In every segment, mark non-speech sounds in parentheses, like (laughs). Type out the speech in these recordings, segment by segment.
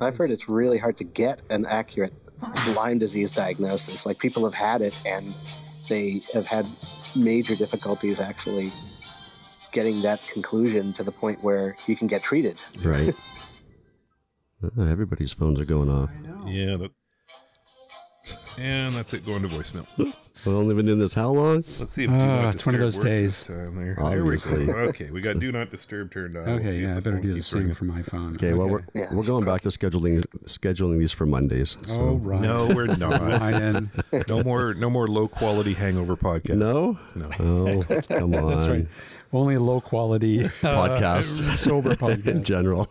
I've heard it's really hard to get an accurate Lyme disease diagnosis. Like people have had it and they have had major difficulties actually getting that conclusion to the point where you can get treated. Right. (laughs) Uh, everybody's phones are going off. Yeah, that. And that's it going to voicemail. We've only been in this how long? Let's see if Ah, do not it's one of disturb those works days. this time. There, there Obviously. we go. Okay, we got do not disturb turned on. We'll Okay, if yeah, I the better phone do the keeps same ringing. for my phone. Okay, well we're Yeah, we're going back to scheduling scheduling these for Mondays. So. oh right. No, we're (laughs) not. Ryan. no more, no more low quality hangover podcast. No? No. Oh, come on. (laughs) That's right. Only low quality uh, Podcasts. sober podcast. (laughs) In general.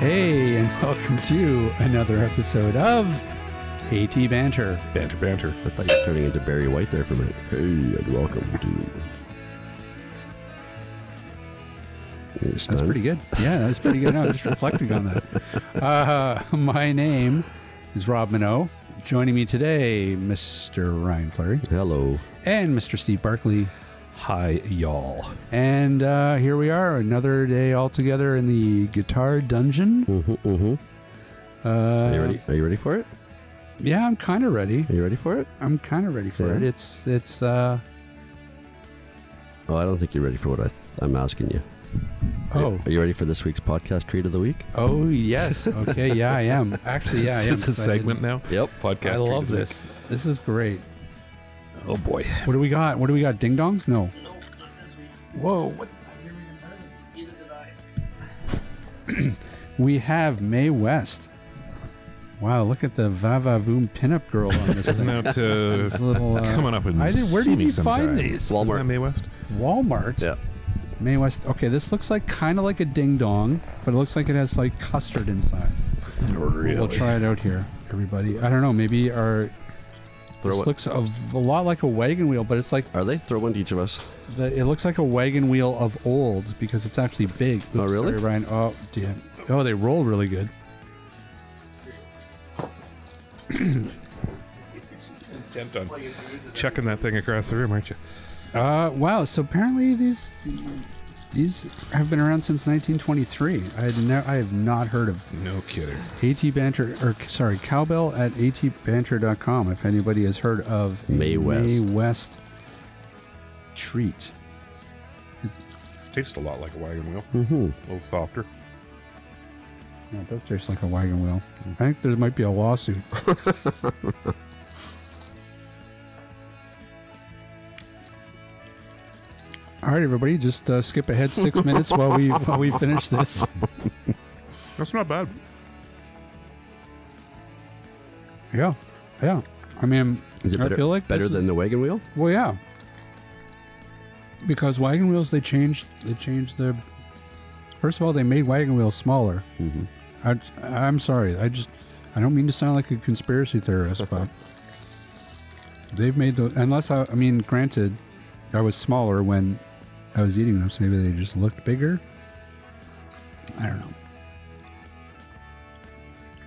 Hey, and welcome to another episode of AT Banter. Banter, banter. I thought you were turning into Barry White there for a minute. Hey, and welcome to. You're That's stunned? pretty good. Yeah, that's pretty good. No, just reflecting on that. (laughs) Uh, my name is Rob Mineault. Joining me today, Mr. Ryan Fleury Hello. and Mr. Steve Barclay. Hi, y'all. And uh, here we are, another day all together in the guitar dungeon. Mm-hmm, mm-hmm. Uh, Are you ready? Are you ready for it? Yeah, I'm kind of ready. Are you ready for it? I'm kind of ready for Yeah. it. It's it's uh Oh, I don't think you're ready for what I th- I'm asking you. oh Are you ready for this week's podcast treat of the week? oh yes okay yeah I am actually yeah I Is am this a 'cause I segment now? Yep. Podcast. I love treat of this. This is great. The week. Oh boy. What do we got? What do we got? Ding dongs? No. Whoa! What? (clears throat) we have Mae West. Wow! Look at the Vava Voom pinup girl on this Isn't thing. that (laughs) This uh, little, uh, coming up in I did, where see did me you find sometime. these? Isn't that Mae West? Walmart. Yeah. Mae West. Okay, this looks like kind of like a ding dong, but it looks like it has like custard inside. We'll try it out here, everybody. I don't know. Maybe our Throw this it. looks a, a lot like a wagon wheel, but it's like Are they? Throw one to each of us. the, it looks like a wagon wheel of old because it's actually big. Oh, really? Sorry, Ryan. Oh, damn. Oh, they roll really good. Intent on checking that thing across the room, aren't you? Uh, wow. So apparently these these have been around since 1923. I had ne- I have not heard of No kidding. AT Banter or sorry cowbell at atbanter.com. If anybody has heard of Mae West. Mae West treat. Tastes a lot like a wagon wheel. Mm-hmm. A little softer. Yeah, it does taste like a wagon wheel. I think there might be a lawsuit. (laughs) All right, everybody, just uh, skip ahead six (laughs) minutes while we while we finish this. That's not bad. Yeah, yeah. I mean, Is it I better, feel like better this than is- the wagon wheel? Well, yeah. Because wagon wheels, they changed. They changed the. First of all, they made wagon wheels smaller. Mm-hmm. I, I'm sorry. I just. I don't mean to sound like a conspiracy theorist, but (laughs) they've made the. Unless I. I mean, granted, I was smaller when I was eating them, so maybe they just looked bigger. I don't know.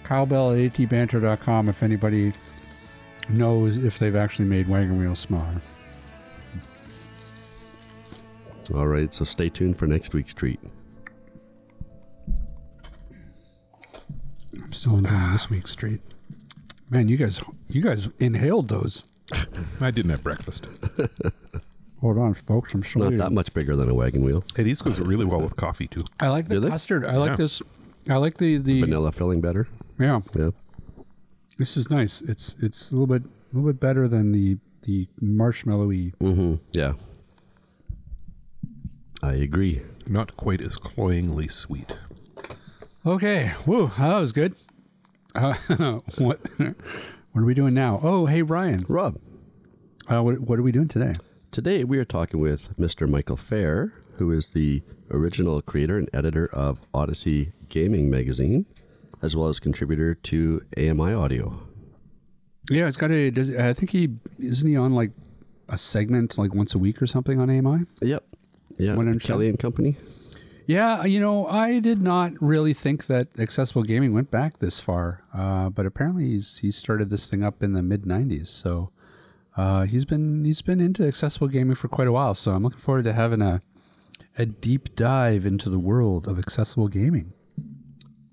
Cowbell at atbanter.com if anybody knows if they've actually made wagon wheels smaller. All right, so stay tuned for next week's treat. I'm still enjoying ah. this week's treat. Man, you guys, you guys inhaled those. (laughs) I didn't have breakfast. (laughs) Hold on, folks. I'm showing Not that much bigger than a wagon wheel. Hey, these goes really well with coffee too. I like the Do they? custard. I like Yeah. this. I like the the Vanilla filling better. yeah. Yeah. This is nice. It's it's a little bit a little bit better than the the marshmallowy. Mm-hmm. Yeah. I agree. Not quite as cloyingly sweet. Okay, woo, that was good. Uh, (laughs) what (laughs) what are we doing now? Oh, hey Ryan, Rob, uh, what what are we doing today? Today we are talking with Mr. Michael Feir, who is the original creator and editor of Audyssey Gaming Magazine, as well as contributor to AMI Audio. Yeah, it's got a. Does, I think he isn't he on like a segment like once a week or something on AMI. Yep. Yeah. When Kelly and Company. Yeah, you know, I did not really think that accessible gaming went back this far, uh, but apparently he's he started this thing up in the mid '90s. So uh, he's been he's been into accessible gaming for quite a while. So I'm looking forward to having a a deep dive into the world of accessible gaming.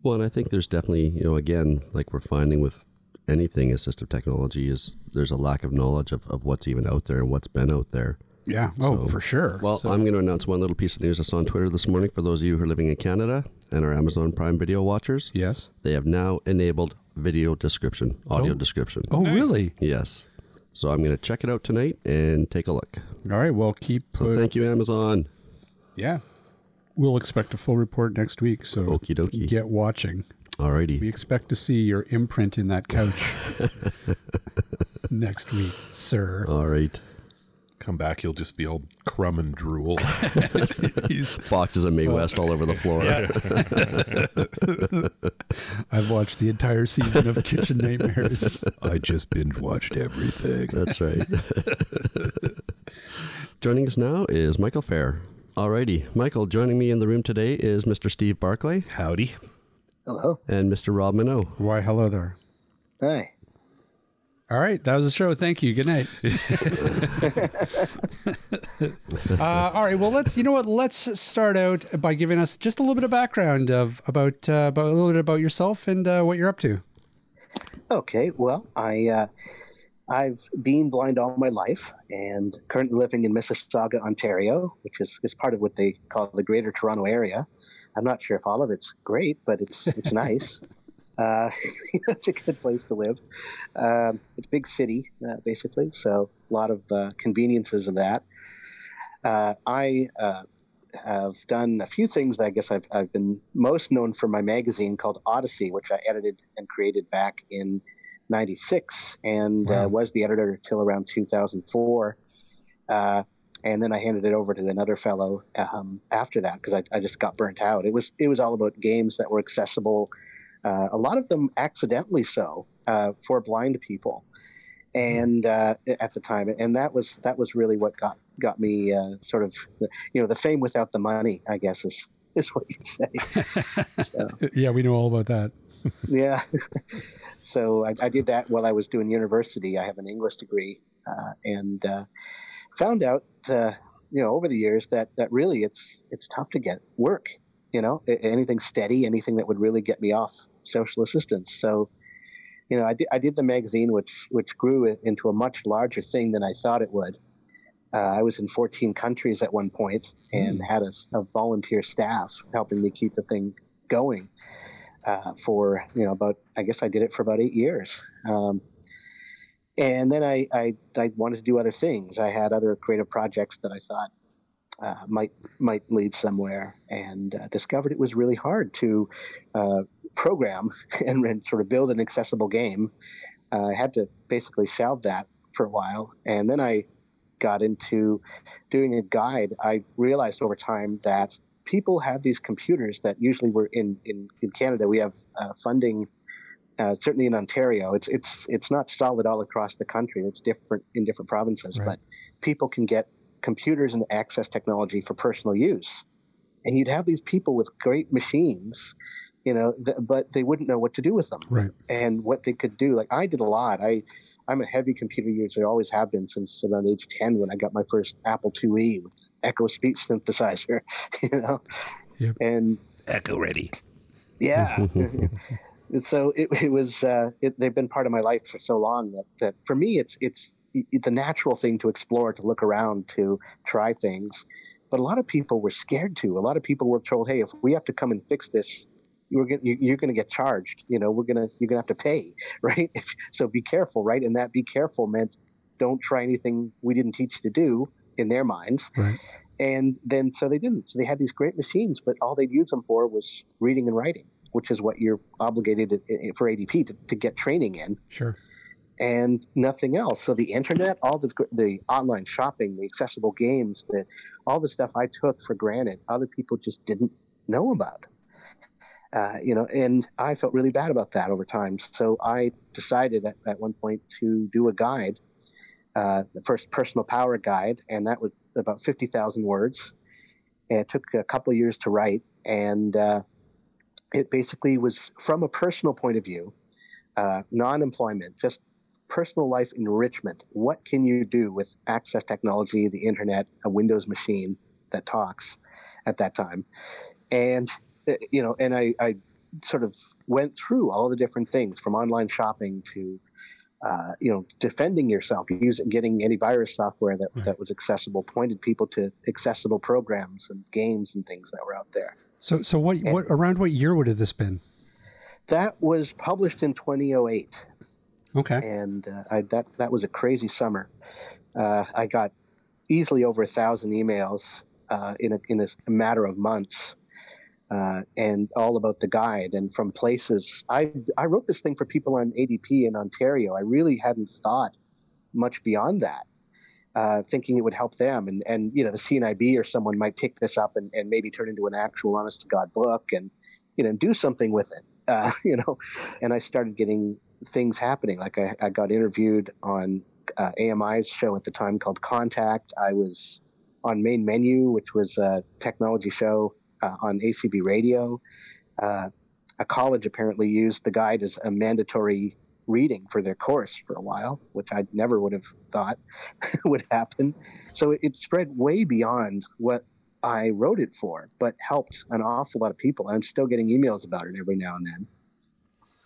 Well, and I think there's definitely, you know, again, like we're finding with anything assistive technology, is there's a lack of knowledge of, of what's even out there and what's been out there. Yeah. Oh, for sure. Well, So- I'm going to announce one little piece of news that's on Twitter this morning for those of you who are living in Canada and are Amazon Prime Video watchers. yes. They have now enabled video description, audio Oh. description. Oh, really? Yes. So I'm going to check it out tonight and take a look. All right. Well, keep. So uh, thank you, Amazon. yeah. We'll expect a full report next week. So Okie dokie. get watching. Alrighty. We expect to see your imprint in that couch (laughs) next week, sir. All right. Come back, you'll just be all crumb and drool. (laughs) (laughs) Boxes of Mae West all over the uh, floor. (laughs) I've watched the entire season of Kitchen Nightmares. I just binge watched everything. That's right. joining us now is Michael Feir. Alrighty. Michael, joining me in the room today is Mr. Steve Barclay Howdy. Hello. and Mr. Rob Mineault. Why, hello there. Hi. All right, that was the show. Thank you. Good night. (laughs) (laughs) uh, all right, well, let's. You know what? Let's start out by giving us just a little bit of background of about uh, about a little bit about yourself and uh, what you're up to. Okay. Well, I uh, I've been blind all my life and currently living in Mississauga, Ontario, which is, is part of what they call the Greater Toronto Area. I'm not sure if all of it's great, but it's it's nice. (laughs) Uh, (laughs) it's a good place to live. Um, it's a big city, uh, basically, so a lot of uh, conveniences of that. Uh, I uh, have done a few things that I guess I've, I've been most known for my magazine called Audyssey, which I edited and created back in 96 and Wow. uh, was the editor till around 2004. Uh, and then I handed it over to another fellow um, after that because I, I just got burnt out. It was it was all about games that were accessible, uh, a lot of them accidentally so uh, for blind people, and uh, at the time, and that was that was really what got got me uh, sort of you know the fame without the money, I guess is is what you say. (laughs) so, Yeah, we know all about that. (laughs) yeah. so I, I did that while I was doing university. I have an English degree, uh, and uh, found out, uh, you know, over the years that that really it's it's tough to get work. You know, anything steady, anything that would really get me off social assistance. So, you know, I did I did the magazine, which which grew into a much larger thing than I thought it would. Uh, I was in 14 countries at one point and had a, a volunteer staff helping me keep the thing going uh, for you know about I guess I did it for about eight years, um, and then I, I I wanted to do other things. I had other creative projects that I thought uh, might might lead somewhere, and uh, discovered it was really hard to uh, program (laughs) and, and sort of build an accessible game. Uh, I had to basically shelve that for a while, and then I got into doing a guide. I realized over time that people have these computers that usually were in in, in Canada. We have uh, funding, uh, certainly in Ontario. It's it's it's not solid all across the country. It's different in different provinces, Right. but people can get computers and access technology for personal use. And you'd have these people with great machines, you know, th- but they wouldn't know what to do with them Right. and what they could do. Like I did a lot. I I'm a heavy computer user. I always have been since around age 10 when I got my first Apple IIe with Echo speech synthesizer, (laughs) you know. Yep. And Echo ready. yeah. (laughs) So it, it was uh, it, they've been part of my life for so long that, that for me it's it's it's a natural thing to explore to look around to try things. But a lot of people were scared to. A lot of people were told hey if we have to come and fix this you're going you, you're going to get charged. You know we're going to you're going to have to pay (laughs) right? So be careful right? And that be careful meant don't try anything we didn't teach you to do in their minds. Right. and then so they didn't. So they had these great machines but all they'd use them for was reading and writing which is what you're obligated to, for adp to, to get training in. Sure. And nothing else. So the internet, all the the online shopping, the accessible games, the all the stuff I took for granted, other people just didn't know about. Uh, you know, and I felt really bad about that over time. So I decided at, at one point to do a guide, uh, the first personal power guide, and that was about 50,000 words. And it took a couple of years to write, and uh, it basically was from a personal point of view, uh, non employment, just personal life enrichment. What can you do with access technology, the internet, a Windows machine that talks at that time? And, uh, you know, and I, I sort of went through all the different things from online shopping to, uh, you know, defending yourself, using getting antivirus software that, that was accessible, pointed people to accessible programs and games and things that were out there. So, so what, what around what year would have this been? That was published in 2008. Okay. And uh, I, that that was a crazy summer. Uh, I got easily over a thousand emails uh, in a in a matter of months, uh, and all about the guide and from places. I I wrote this thing for people on ADP in Ontario. I really hadn't thought much beyond that. Uh, thinking it would help them, and and you know the CNIB or someone might pick this up and, and maybe turn into an actual honest to God book and you know do something with it, uh, (laughs) you know. And I started getting things happening. Like I, I got interviewed on uh, AMI's show at the time called Contact. I was on Main Menu, which was a technology show uh, on ACB Radio. Uh, a college apparently used the guide as a mandatory reading for their course for a while, which I never would have thought (laughs) would happen. So it, it spread way beyond what I wrote it for, but helped an awful lot of people. I'm still getting emails about it every now and then.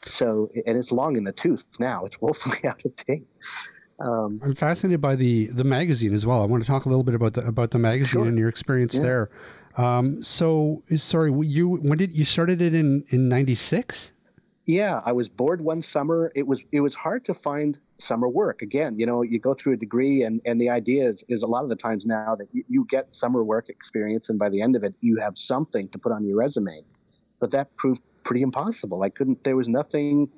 So, and it's long in the tooth now. It's woefully (laughs) out of date. Um, I'm fascinated by the the magazine as well. I want to talk a little bit about the about the magazine Sure. and your experience Yeah. there. Um, so, sorry, you when did you started it in in '96? yeah, I was bored one summer. It was it was hard to find summer work. Again, you know, you go through a degree, and and the idea is, is a lot of the times now that you, you get summer work experience, and by the end of it, you have something to put on your resume. But that proved pretty impossible. I couldn't. There was nothing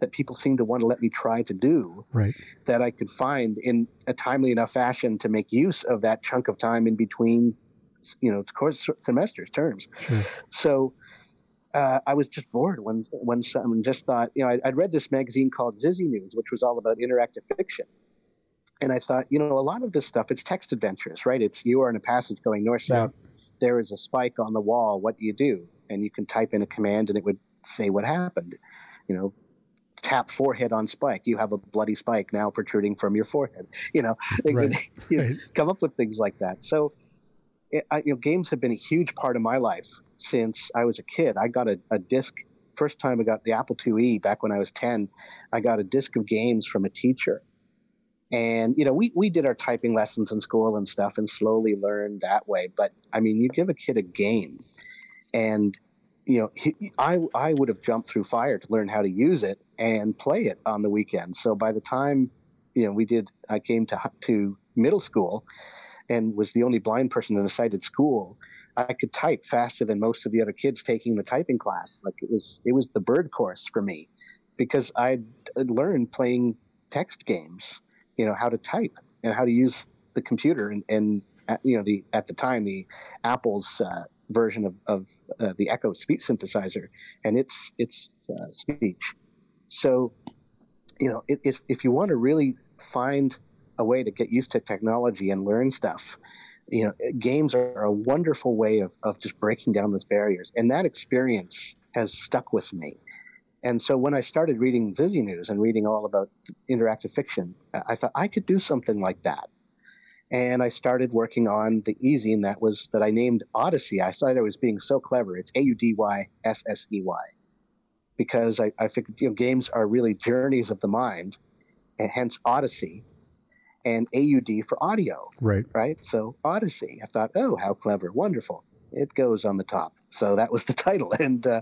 that people seemed to want to let me try to do Right. that I could find in a timely enough fashion to make use of that chunk of time in between, you know, course semesters, terms. Sure. So uh, I was just bored when when someone just thought, you know, I, I'd read this magazine called XYZZY News, which was all about interactive fiction. And I thought, you know, a lot of this stuff, it's text adventures, right? It's you are in a passage going north Yeah. south. There is a spike on the wall. What do you do? And you can type in a command and it would say what happened. You know, tap forehead on spike. You have a bloody spike now protruding from your forehead. You know, (laughs) it would (laughs) you know, Right. come up with things like that. So, it, I, you know, games have been a huge part of my life since I was a kid. I got a, a disc. First time I got the Apple IIe back when I was 10, I got a disc of games from a teacher. And, you know, we, we did our typing lessons in school and stuff and slowly learned that way. But I mean, you give a kid a game and, you know, he, I, I would have jumped through fire to learn how to use it and play it on the weekend. So by the time, you know, we did, I came to, to middle school and was the only blind person in a sighted school. I could type faster than most of the other kids taking the typing class. Like it was, it was the bird course for me because I'd learned playing text games, you know, how to type and how to use the computer and, and uh, you know, the, at the time, the Apple's uh, version of, of uh, the Echo speech synthesizer and its, its uh, speech. So, you know, if, if, you want to really find a way to get used to technology and learn stuff, you know, games are a wonderful way of, of just breaking down those barriers. And that experience has stuck with me. And so when I started reading XYZZY News and reading all about interactive fiction, I thought I could do something like that. And I started working on the e-zine that was that I named Audyssey. I thought I was being so clever. It's A U D Y S S E Y, because I, I figured you know, games are really journeys of the mind, and hence Audyssey, and AUD for audio Right. right? So Audyssey. I thought, oh, how clever, wonderful. It goes on the top. So that was the (laughs) title, and uh,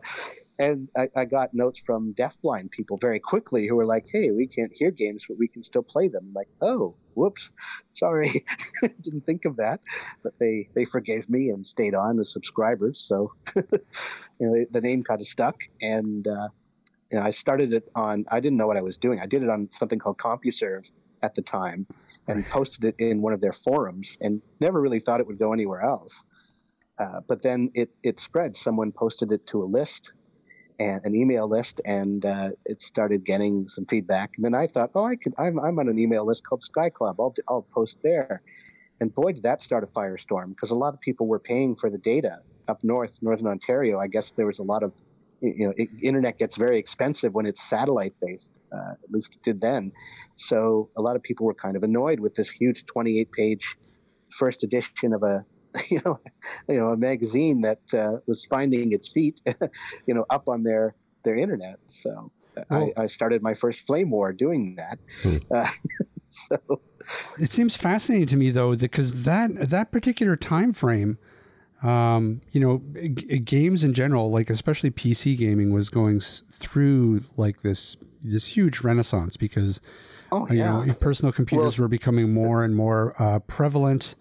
and I, I got notes from deafblind people very quickly who were like, hey, we can't hear games, but we can still play them. I'm like, oh, whoops, (laughs) sorry, (laughs) didn't think of that. But they they forgave me and stayed on as subscribers. So (laughs) you know the name kind of stuck, and uh, and I started it on. I didn't know what I was doing. I did it on something called CompuServe at the time, and posted it in one of their forums, and never really thought it would go anywhere else. Uh, but then it it spread. Someone posted it to a list, and an email list, and uh, it started getting some feedback. And then I thought, oh, I could. I'm I'm on an email list called Sky Club. I'll I'll post there. And boy, did that start a firestorm because a lot of people were paying for the data up north, northern Ontario. I guess there was a lot of you know, it, internet gets very expensive when it's satellite based. Uh, at least it did then. So a lot of people were kind of annoyed with this huge 28 page first edition of a (laughs) you know you know a magazine that uh, was finding its feet (laughs) you know up on their their internet. So I, I, started my first flame war doing that. Hmm. (laughs) Uh, so it seems fascinating to me though because that that particular time frame um, you know, g- games in general, like especially PC gaming, was going s- through like this this huge renaissance because oh, yeah. you know personal computers well, were becoming more and more uh, prevalent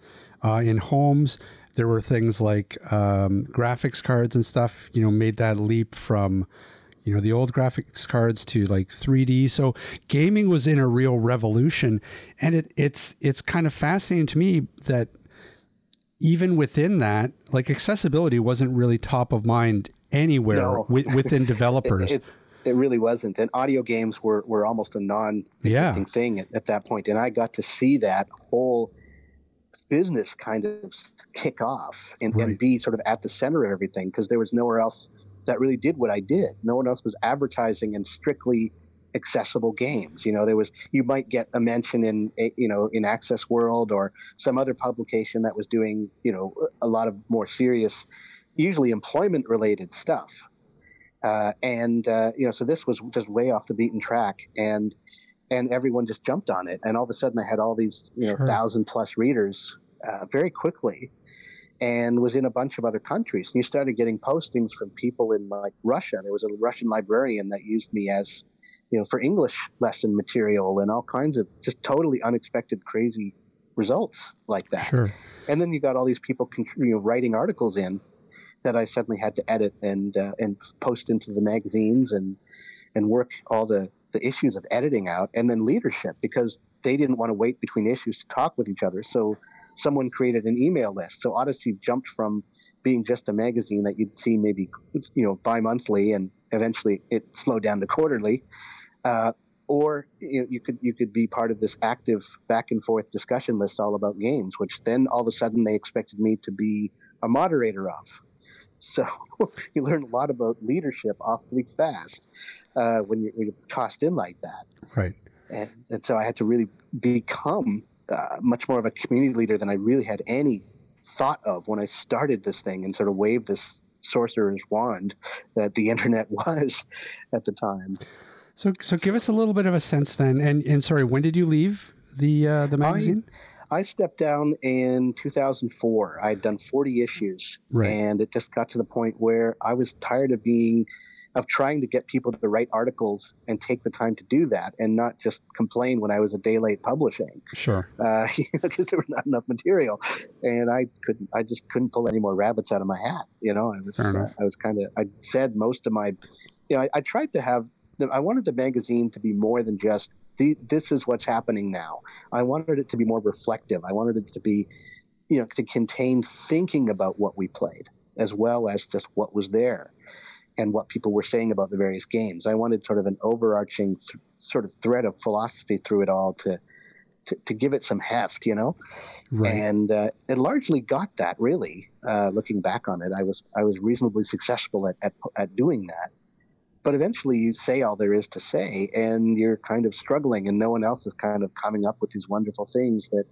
uh, in homes. There were things like um, graphics cards and stuff. You know, made that leap from you know the old graphics cards to like 3D. So gaming was in a real revolution, and it, it's it's kind of fascinating to me that even within that, like accessibility wasn't really top of mind anywhere no. within (laughs) developers. it, it, it, really wasn't. And audio games were, were almost a non existing yeah. thing at, at, that point. And I got to see that whole business kind of kick off and, right. and be sort of at the center of everything because there was nowhere else that really did what I did. No one else was advertising and strictly accessible games. You know, there was you might get a mention in you know in Access World or some other publication that was doing you know a lot of more serious, usually employment related stuff. Uh, and uh, you know, so this was just way off the beaten track, and and everyone just jumped on it, and all of a sudden I had all these you know sure. thousand plus readers uh, very quickly, and was in a bunch of other countries. And you started getting postings from people in like Russia. There was a Russian librarian that used me as you know, for English lesson material and all kinds of just totally unexpected, crazy results like that. Sure. And then you got all these people, you know, writing articles in that I suddenly had to edit and uh, and post into the magazines and and work all the the issues of editing out, and then leadership because they didn't want to wait between issues to talk with each other. So someone created an email list. So Audyssey jumped from being just a magazine that you'd see maybe you know bi-monthly and eventually it slowed down to quarterly uh, or you, know, you could you could be part of this active back and forth discussion list all about games, which then all of a sudden they expected me to be a moderator of. So (laughs) you learn a lot about leadership awfully fast uh, when, you're, when, you're, tossed in like that. Right. And, and so I had to really become uh, much more of a community leader than I really had any thought of when I started this thing and sort of waved this sorcerer's wand that the (laughs) internet was at the time. So, so give us a little bit of a sense then. And, and sorry, when did you leave the uh, the magazine? I, I stepped down in 2004. I had done 40 issues, right. and it just got to the point where I was tired of being of trying to get people to write articles and take the time to do that and not just complain when I was a day late publishing. Sure. Uh, (laughs) because there was not enough material and I couldn't, I just couldn't pull any more rabbits out of my hat. You know, I was, uh, I was kind of, I said most of my, you know, I, I tried to have I wanted the magazine to be more than just the, this is what's happening now. I wanted it to be more reflective. I wanted it to be, you know, to contain thinking about what we played as well as just what was there and what people were saying about the various games. I wanted sort of an overarching th- sort of thread of philosophy through it all to, to, to give it some heft, you know, right. and uh, it largely got that. Really, uh, looking back on it, I was I was reasonably successful at, at, at doing that but eventually you say all there is to say and you're kind of struggling and no one else is kind of coming up with these wonderful things that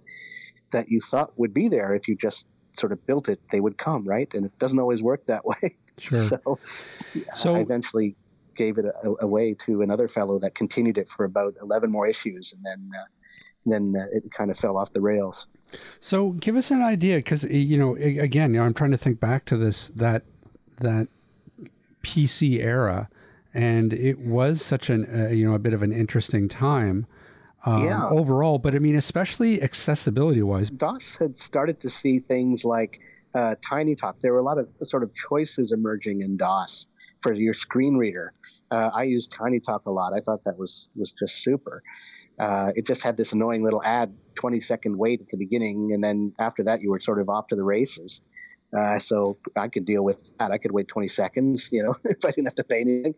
that you thought would be there. If you just sort of built it they would come right? And it doesn't always work that (laughs) way. Sure. So, so i eventually gave it away to another fellow that continued it for about 11 more issues and then uh, then uh, it kind of fell off the rails. So give us an idea because you know again you know, i'm trying to think back to this that that pc era and it was such an uh, you know a bit of an interesting time um, yeah. overall. But I mean, especially accessibility wise, DOS had started to see things like uh, Tiny Talk. There were a lot of sort of choices emerging in DOS for your screen reader. Uh, I used Tiny Talk a lot. I thought that was was just super. Uh, it just had this annoying little ad, 20 second wait at the beginning, and then after that, you were sort of off to the races. Uh, so I could deal with that. I could wait 20 seconds, you know, (laughs) if I didn't have to pay anything.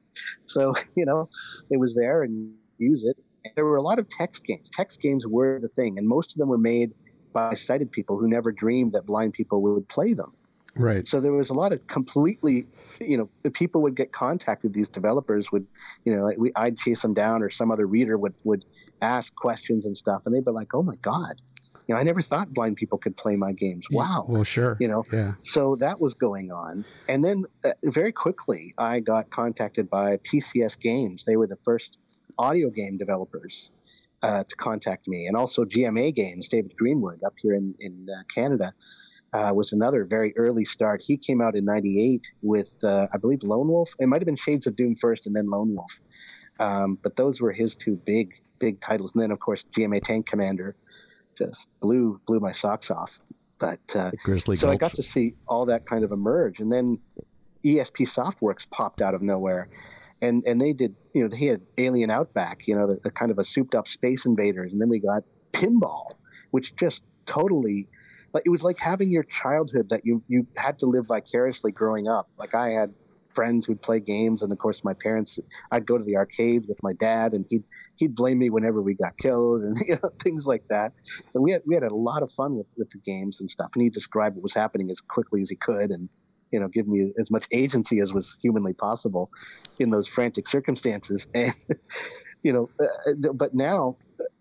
So, you know, it was there and use it. There were a lot of text games. Text games were the thing, and most of them were made by sighted people who never dreamed that blind people would play them. Right. So there was a lot of completely, you know, people would get contacted. These developers would, you know, like we, I'd chase them down, or some other reader would would ask questions and stuff, and they'd be like, "Oh my god, you know, I never thought blind people could play my games. Wow. Well, sure. You know, Yeah. so that was going on. And then uh, very quickly, I got contacted by PCS Games. They were the first audio game developers uh, to contact me. And also GMA Games, David Greenwood up here in, in uh, Canada. Uh, was another very early start. He came out in '98 with, uh, I believe, Lone Wolf. It might have been Shades of Doom first, and then Lone Wolf. Um, but those were his two big, big titles. And then, of course, GMA Tank Commander just blew blew my socks off. But uh, so I got to see all that kind of emerge, and then ESP Softworks popped out of nowhere, and and they did you know they had Alien Outback, you know, the, the kind of a souped up Space Invaders, and then we got Pinball, which just totally like it was like having your childhood that you you had to live vicariously growing up. Like I had friends who'd play games, and of course my parents. I'd go to the arcade with my dad, and he'd he'd blame me whenever we got killed, and (laughs) you know things like that. So we had we had a lot of fun with, with the games and stuff, and he described what was happening as quickly as he could, and you know give me as much agency as was humanly possible in those frantic circumstances. (laughs) And you know, uh, but now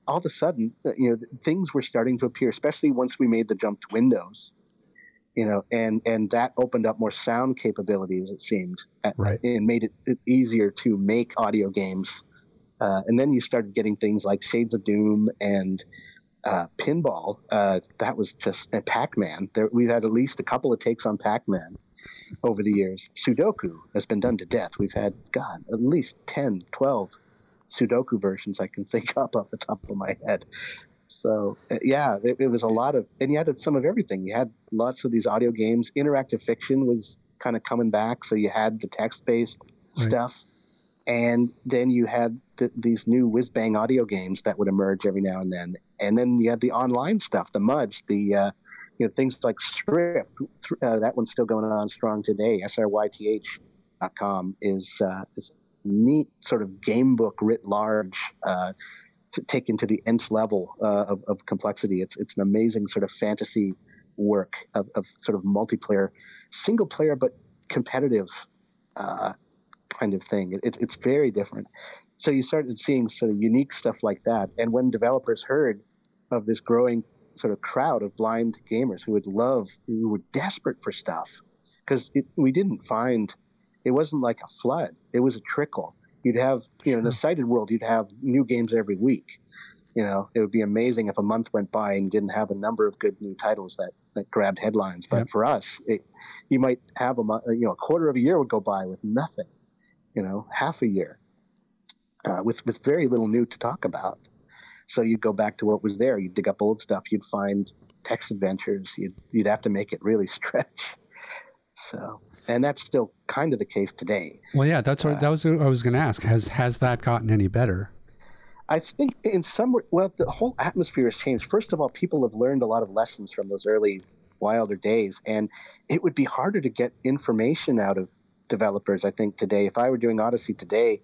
all of a sudden, uh, you know, things were starting to appear, especially once we made the jump to Windows. You know, and and that opened up more sound capabilities. It seemed, Right. and made it easier to make audio games. Uh, and then you started getting things like Shades of Doom and uh, Pinball. Uh, that was just and Pac-Man. There, we've had at least a couple of takes on Pac-Man over the years. Sudoku has been done to death. We've had, God, at least 10, 12 Sudoku versions I can think (laughs) up off the top of my head. So, uh, yeah, it, it was a lot of, and you had some of everything. You had lots of these audio games. Interactive fiction was kind of coming back. So you had the text based Right. stuff. And then you had th- these new whiz bang audio games that would emerge every now and then. And then you had the online stuff, the MUDs, the, uh, you know, things like Sryth. Th- Uh, that one's still going on strong today. SRYTH.com is, uh, is a neat sort of game book writ large, uh, taken to the nth level uh, of, of complexity. It's it's an amazing sort of fantasy work of, of sort of multiplayer, single player but competitive uh, kind of thing. It, it's very different. So you started seeing sort of unique stuff like that. And when developers heard of this growing sort of crowd of blind gamers who would love, who were desperate for stuff, because we didn't find, it wasn't like a flood. It was a trickle. You'd have, you know, in the sighted world, you'd have new games every week. You know, it would be amazing if a month went by and you didn't have a number of good new titles that, that grabbed headlines. But Yep. for us, it, you might have a, you know, a quarter of a year would go by with nothing, you know, half a year uh, with, with very little new to talk about. So you'd go back to what was there. You'd dig up old stuff. You'd find text adventures. You'd, you'd have to make it really (laughs) stretch. So, and that's still kind of the case today. Well, yeah, that's what that was. What I was going to ask. Has has that gotten any better? I think in some well, the whole atmosphere has changed. First of all, people have learned a lot of lessons from those early wilder days, and it would be harder to get information out of developers. I think today, if I were doing Audyssey today,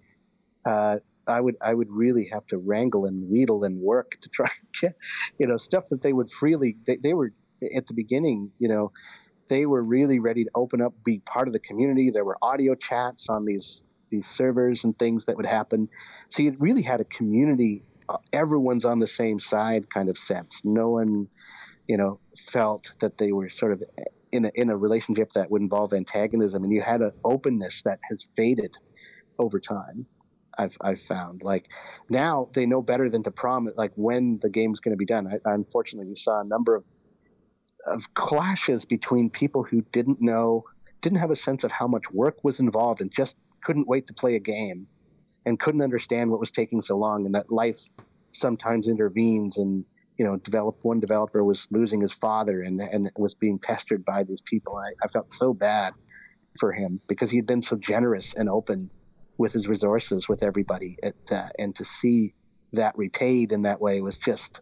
uh, I would I would really have to wrangle and wheedle and work to try (laughs) and get you know stuff that they would freely. They, they were at the beginning, you know, they were really ready to open up, be part of the community. There were audio chats on these these servers and things that would happen. So you really had a community. uh, Everyone's on the same side, kind of sense. No one, you know, felt that they were sort of in a in a relationship that would involve antagonism, and you had an openness that has faded over time. I've I've found like now they know better than to promise like when the game's going to be done. I, unfortunately, we saw a number of of clashes between people who didn't know, didn't have a sense of how much work was involved, and just couldn't wait to play a game, and couldn't understand what was taking so long, and that life sometimes intervenes and you know develop one developer was losing his father and and was being pestered by these people. I, I felt so bad for him because he'd been so generous and open with his resources with everybody, it, uh, and to see that repaid in that way was just,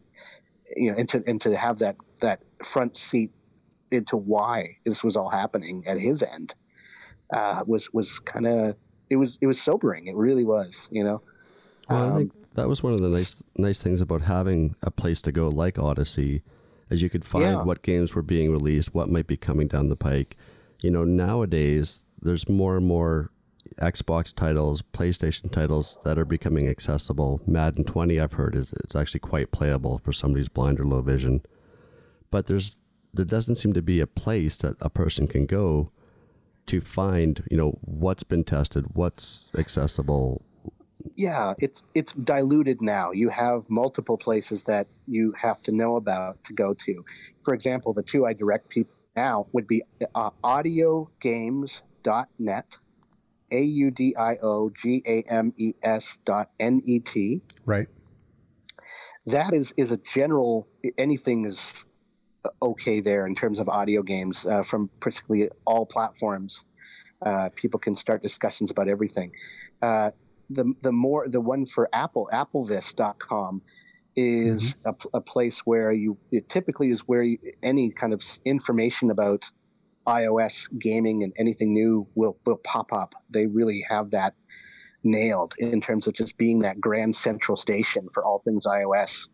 you know, and to and to have that that front seat into why this was all happening at his end uh, was was kind of it was it was sobering. It really was, you know. Well, I think that was one of the nice nice things about having a place to go like Audyssey, as you could find Yeah. what games were being released, what might be coming down the pike. You know, nowadays there's more and more Xbox titles, PlayStation titles that are becoming accessible. Madden 20, I've heard, is it's actually quite playable for somebody who's blind or low vision. But there's there doesn't seem to be a place that a person can go to find, you know, what's been tested, what's accessible, yeah it's it's diluted now you have multiple places that you have to know about to go to for example the two i direct people now would be uh, audiogames.net a-u-d-i-o-g-a-m-e-s dot n-e-t Right. that is is a general anything is okay there in terms of audio games uh, from particularly all platforms. Uh, people can start discussions about everything. Uh, the the more the one for apple applevis.com is a, pl- a place where you it typically is where you, any kind of information about ios gaming and anything new will will pop up they really have that nailed in terms of just being that grand central station for all things iOS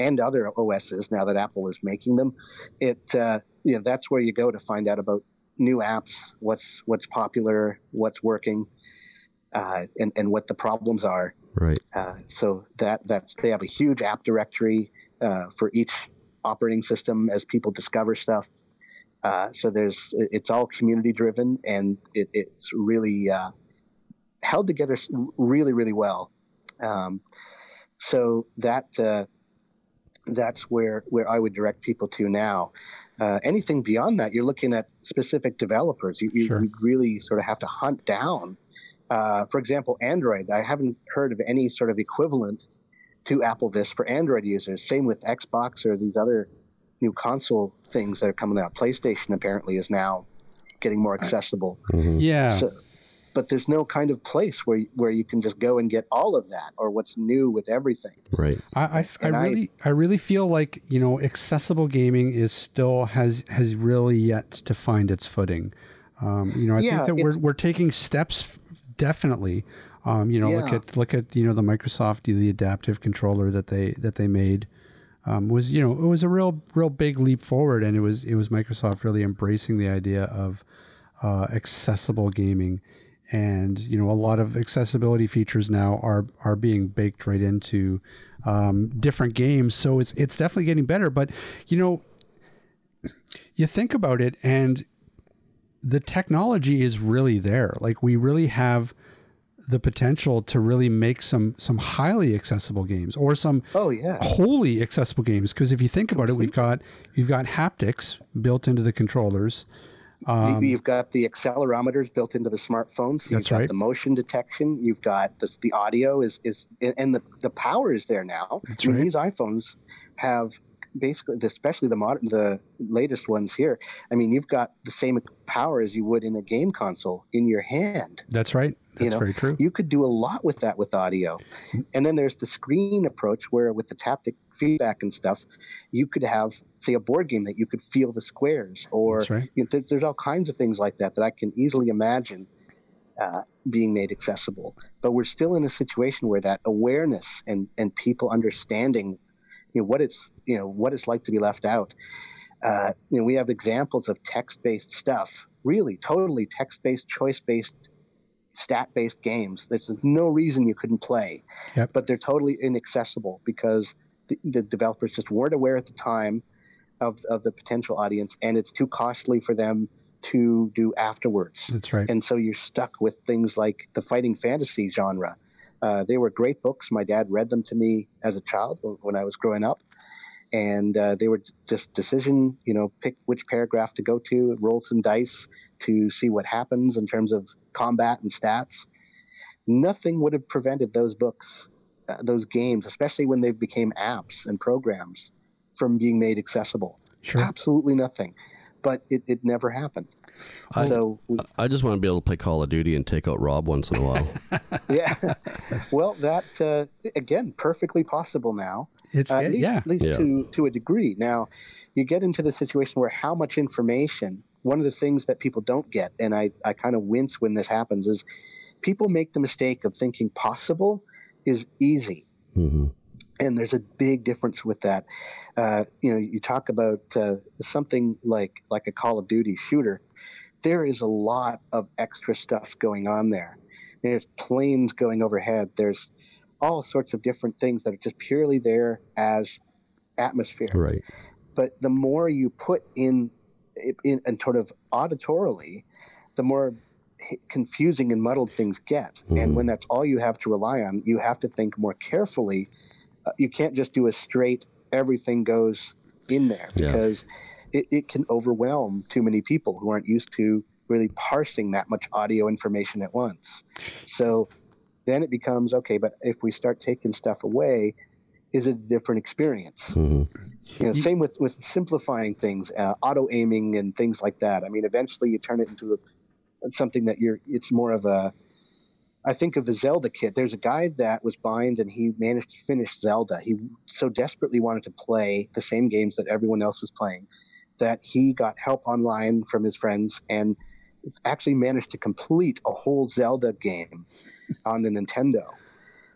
and other OSs now that Apple is making them. It uh, you know that's where you go to find out about new apps, what's what's popular, what's working, uh, and and what the problems are. right? Uh, so that that's they have a huge app directory uh, for each operating system as people discover stuff. Uh, so there's it's all community driven and it, it's really uh, held together really really well. Um, so that uh, that's where where I would direct people to now. Uh, anything beyond that, you're looking at specific developers. You, you, Sure. you really sort of have to hunt down. Uh, for example, Android. I haven't heard of any sort of equivalent to Apple AppleVis for Android users. Same with Xbox or these other new console things that are coming out. PlayStation apparently is now getting more accessible. Yeah. So, but there's no kind of place where where you can just go and get all of that or what's new with everything. Right. I, I, I And I- really I really feel like you know accessible gaming is still has has really yet to find its footing. Um, you know, I Yeah, think that we're we're taking steps definitely. Um, you know, look at look at you know the Microsoft the adaptive controller that they that they made um, was you know it was a real real big leap forward, and it was it was Microsoft really embracing the idea of uh, accessible gaming. And you know, a lot of accessibility features now are are being baked right into um, different games. So it's it's definitely getting better. But you know, you think about it, and the technology is really there. Like we really have the potential to really make some some highly accessible games or some Oh yeah. wholly accessible games because if you think about it we've got you've got haptics built into the controllers You- um, you've got the accelerometers built into the smartphones. You've got right. the motion detection. You've got the, the audio is is and the, the power is there now. That's I mean, right. These iPhones have basically, especially the modern, the latest ones here. I mean, you've got the same power as you would in a game console in your hand. that's right that's you know, very true You could do a lot with that with audio. And then there's the screen approach where with the taptic feedback and stuff, you could have, say, a board game that you could feel the squares or right. you know, there, there's all kinds of things like that that I can easily imagine uh, being made accessible. But we're still in a situation where that awareness and, and people understanding, you know, what it's, you know, what it's like to be left out. Uh, you know, we have examples of text-based stuff, really totally text-based, choice-based stat-based games. There's no reason you couldn't play, Yep. but they're totally inaccessible because the, the developers just weren't aware at the time of of the potential audience, and it's too costly for them to do afterwards. that's right And so you're stuck with things like the fighting fantasy genre. Uh, they were great books. My dad read them to me as a child when I was growing up. And uh, they were just decision, you know, pick which paragraph to go to, roll some dice to see what happens in terms of combat and stats. Nothing would have prevented those books, uh, those games, especially when they became apps and programs, from being made accessible. sure Absolutely nothing. But it, it never happened. I- so we, I just want to be able to play Call of Duty and take out Rob once in a while. (laughs) yeah, well, that uh, again, perfectly possible now. It's Uh, at least, yeah. at least Yeah. to to a degree. Now, you get into the situation where how much information. One of the things that people don't get, and I I kind of wince when this happens, is people make the mistake of thinking possible is easy. hmm and there's a big difference with that. Uh, you know, you talk about uh, something like like a Call of Duty shooter. There is a lot of extra stuff going on there. There's planes going overhead. There's all sorts of different things that are just purely there as atmosphere. Right. But the more you put in, in and sort of auditorily, the more confusing and muddled things get. Mhm. And when that's all you have to rely on, you have to think more carefully. Uh, you can't just do a straight everything goes in there Yeah. because it, it can overwhelm too many people who aren't used to really parsing that much audio information at once. So then it becomes okay, but if we start taking stuff away, is it a different experience? hmm You know, same with with simplifying things, uh, auto aiming and things like that. I mean, eventually you turn it into a, something that you're. It's more of a. I think of the Zelda kit. There's a guy that was blind and he managed to finish Zelda. He so desperately wanted to play the same games that everyone else was playing that he got help online from his friends and actually managed to complete a whole Zelda game on the Nintendo.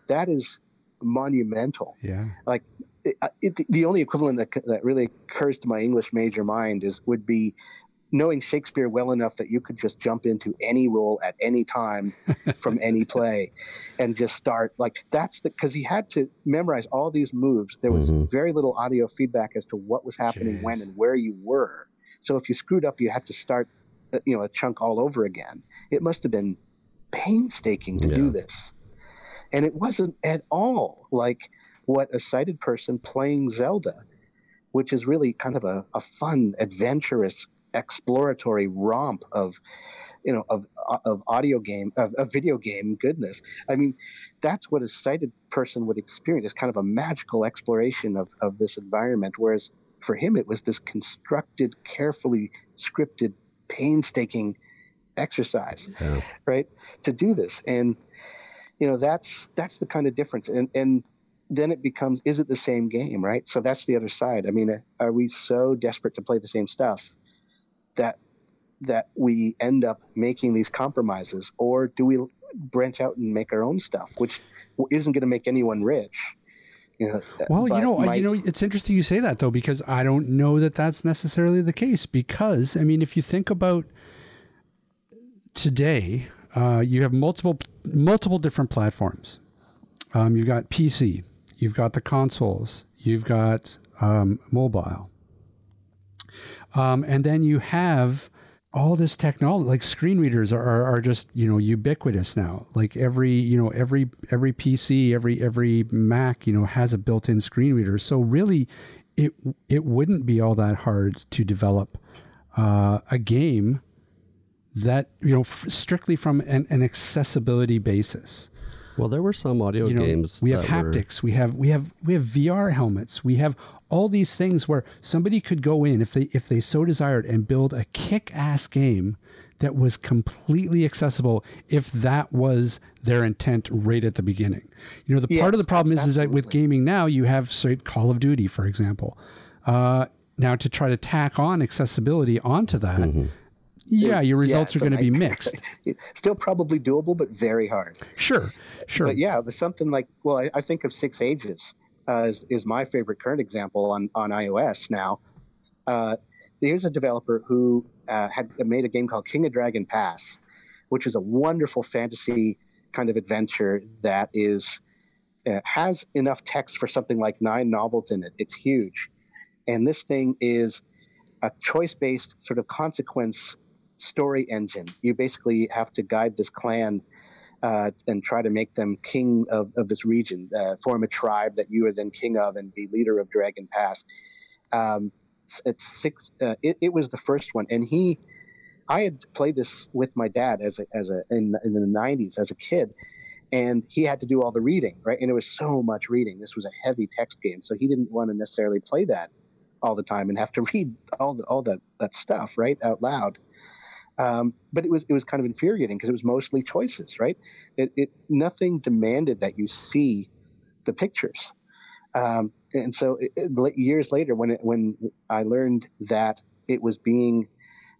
That is monumental yeah. like it, it, the only equivalent that, that really occurs to my English major mind is would be knowing Shakespeare well enough that you could just jump into any role at any time (laughs) from any play and just start like that's the because he had to memorize all these moves there was Mhm. very little audio feedback as to what was happening when and where you were so if you screwed up you had to start uh, you know a chunk all over again it must have been painstaking to do this and it wasn't at all like what a sighted person playing Zelda, which is really kind of a, a fun, adventurous, exploratory romp of, you know, of of audio game, of, of video game goodness. I mean, that's what a sighted person would experience. It's kind of a magical exploration of, of this environment. Whereas for him, it was this constructed, carefully scripted, painstaking exercise Yeah. right to do this. And you know that's that's the kind of difference. And and then it becomes is it the same game right? So that's the other side. I mean uh, are we so desperate to play the same stuff that that we end up making these compromises? Or do we branch out and make our own stuff which isn't going to make anyone rich? You know, Well, you know, might- you know, it's interesting you say that though because I don't know that that's necessarily the case. Because I mean, if you think about today, uh, you have multiple multiple different platforms. Um, you've got PC, you've got the consoles, you've got um, mobile, um, and then you have all this technology like screen readers are, are, are just you know ubiquitous now. Like every you know every every pc every every mac you know has a built-in screen reader. So really it it wouldn't be all that hard to develop uh, a game that you know f- strictly from an, an accessibility basis Well, there were some audio you know, games. we have that were- haptics we have we have we have vr helmets we have all these things where somebody could go in if they if they so desired and build a kick-ass game that was completely accessible if that was their intent right at the beginning you know the part of the Yes, problem is is that with gaming now you have say call of duty for example uh, now to try to tack on accessibility onto that Mm-hmm. Yeah your results it's are going to be (laughs) mixed still probably doable but very hard sure sure But yeah, there's something like well, I, I think of Six Ages uh, is, is my favorite current example on on iOS now. Uh, here's a developer who uh, had made a game called King of Dragon Pass, which is a wonderful fantasy kind of adventure that is uh, has enough text for something like nine novels in it. It's huge, and this thing is a choice-based sort of consequence story engine. You basically have to guide this clan uh, and try to make them king of, of this region, uh, form a tribe that you are then king of and be leader of Dragon Pass. Um, it's, six. Uh, it, it was the first one, and he, I had played this with my dad as a, as a in, in the '90s as a kid, and he had to do all the reading, right? And it was so much reading. This was a heavy text game, so he didn't want to necessarily play that all the time and have to (laughs) read all the all that that stuff right out loud. Um, but it was it was kind of infuriating because it was mostly choices, right? It, it nothing demanded that you see the pictures. Um, and so it, it, years later, when it, when I learned that it was being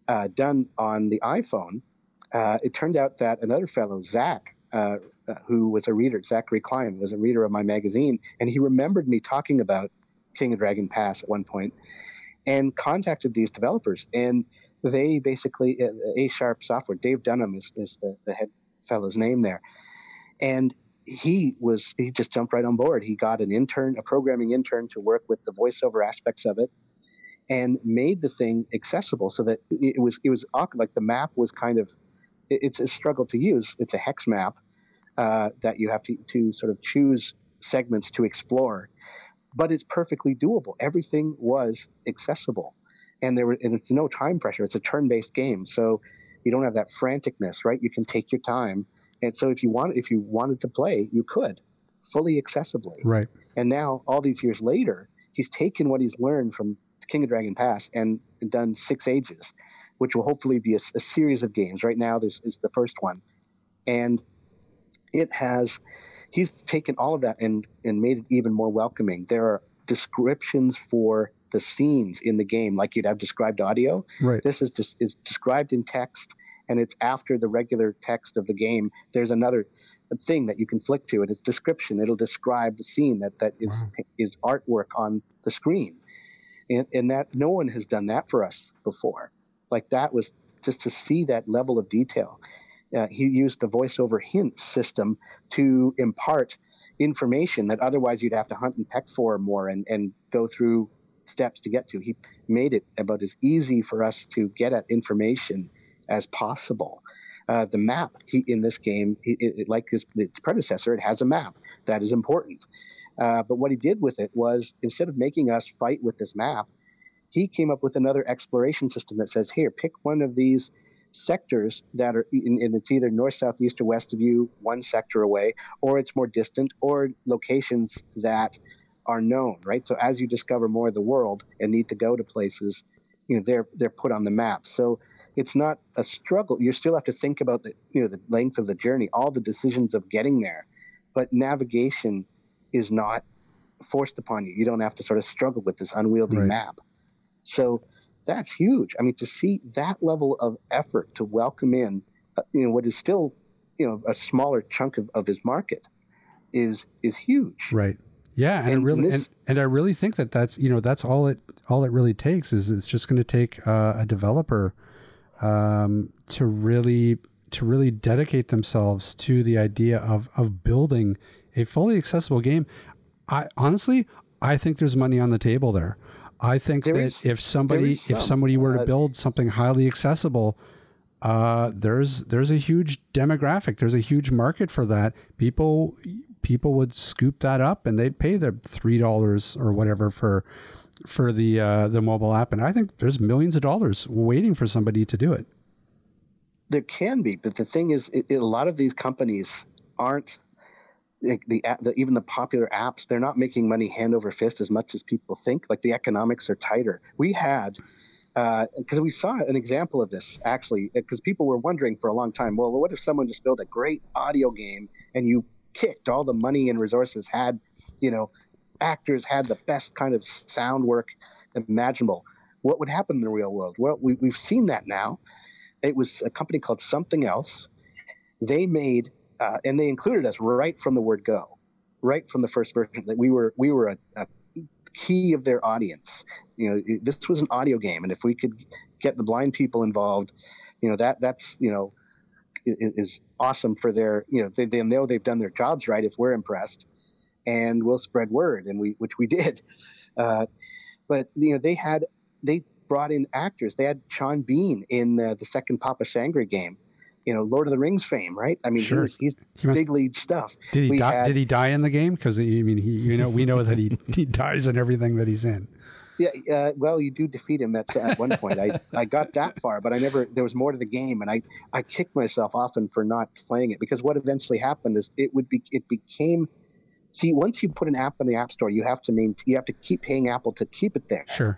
uh, done on the iPhone, uh, it turned out that another fellow, Zach, uh, uh who was a reader, Zachary Klein, was a reader of my magazine, and he remembered me talking about King of Dragon Pass at one point, and contacted these developers and they basically uh, A Sharp Software. Dave Dunham is, is the, the head fellow's name there, and he was he just jumped right on board. He got an intern, a programming intern, to work with the voiceover aspects of it, and made the thing accessible so that it was it was like the map was kind of it's a struggle to use. It's a hex map uh, that you have to to sort of choose segments to explore, but it's perfectly doable. Everything was accessible and there were, and it's no time pressure. It's a turn-based game, so you don't have that franticness, right? You can take your time, and so if you want, if you wanted to play, you could, fully accessibly. Right. And now, all these years later, he's taken what he's learned from King of Dragon Pass and done six ages, which will hopefully be a, a series of games. Right now, this is the first one, and it has. He's taken all of that and and made it even more welcoming. There are descriptions for the scenes in the game like you'd have described audio. Right. This is just is described in text, and it's after the regular text of the game. There's another thing that you can flick to, and it's description. It'll describe the scene that that is wow. is artwork on the screen, and and that no one has done that for us before. Like that was just to see that level of detail. Uh, he used the voiceover hint system to impart information that otherwise you'd have to hunt and peck for more and, and go through steps to get to. He made it about as easy for us to get at information as possible. Uh, the map he, in this game, he, it, like his its predecessor, it has a map that is important. Uh, but what he did with it was instead of making us fight with this map, he came up with another exploration system that says, "Here, pick one of these sectors that are, and it's either north, south, east, or west of you, one sector away, or it's more distant, or locations that are known, right? So as you discover more of the world and need to go to places, you know, they're they're put on the map. So it's not a struggle. You still have to think about the you know the length of the journey, all the decisions of getting there, but navigation is not forced upon you. You don't have to sort of struggle with this unwieldy right. map. So that's huge. I mean, to see that level of effort to welcome in, uh, you know, what is still, you know, a smaller chunk of, of his market, is is huge. Right. Yeah, and, and really, this, and, and I really think that that's you know that's all it all it really takes is it's just going to take uh, a developer um, to really to really dedicate themselves to the idea of of building a fully accessible game. I honestly, I think there's money on the table there. I think there that is, if somebody if somebody were to uh, build something highly accessible, uh, there's there's a huge demographic. There's a huge market for that. People people would scoop that up and they'd pay their three dollars or whatever for for the uh, the mobile app. And I think there's millions of dollars waiting for somebody to do it. There can be, but the thing is, it, it, a lot of these companies aren't the, the, the, even the popular apps. They're not making money hand over fist as much as people think. Like the economics are tighter. We had because uh, we saw an example of this actually because people were wondering for a long time well what if someone just built a great audio game and you kicked. All the money and resources had, you know, actors had the best kind of sound work imaginable. What would happen in the real world? Well, we, we've seen that now. It was a company called Somethin' Else. They made, uh, and they included us right from the word go, right from the first version. That we were we were a, a key of their audience. You know, this was an audio game, and if we could get the blind people involved, you know that that's you know is awesome for their you know they, they know they've done their jobs right if we're impressed and we'll spread word and we which we (laughs) did. Uh, but you know they had they brought in actors. They had sean bean in uh, the second papa sangre game you know lord of the rings fame right? I mean sure. he's, he's he must, big lead stuff. Did he die, had, did he die in the game? Because i mean he you know we know that he, (laughs) he dies in everything that he's in yeah, uh, well, you do defeat him at, at one point. I, I got that (laughs) far, but I never. There was more to the game, and I, I kicked myself often for not playing it because what eventually happened is it would be it became. See, once you put an app in the app store, you have to maintain, you have to keep paying Apple to keep it there. Sure.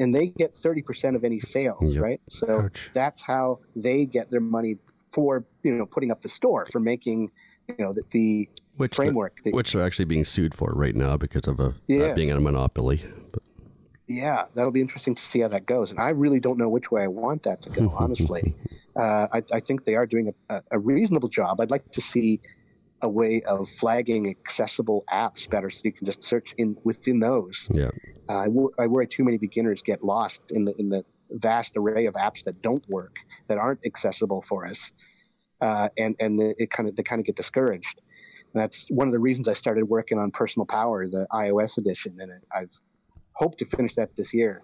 and they get 30% of any sales, Yep. right? So Ouch. that's how they get their money for, you know, putting up the store, for making, you know, the, the Which framework. that- which they're actually being sued for right now because of a uh, Yeah. being a monopoly. But Yeah, that'll be interesting to see how that goes. And I really don't know which way I want that to go, honestly. (laughs) uh, I, I think they are doing a, a reasonable job. I'd like to see a way of flagging accessible apps better so you can just search in within those. yeah, Uh, I, wor- I worry too many beginners get lost in the in the vast array of apps that don't work, that aren't accessible for us, uh, and and it, it kind of they kind of get discouraged. That's one of the reasons I started working on Personal Power, the iOS edition, and I've hoped to finish that this year.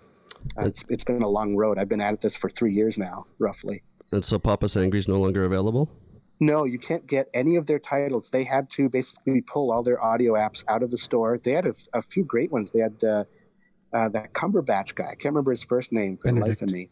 Uh, it's, it's been a long road. I've been at this for three years now, roughly. and so Papa Sangre is no longer available. No, you can't get any of their titles. They had to basically pull all their audio apps out of the store. They had a, a few great ones. They had uh, uh, that Cumberbatch guy. I can't remember his first name for the life of me.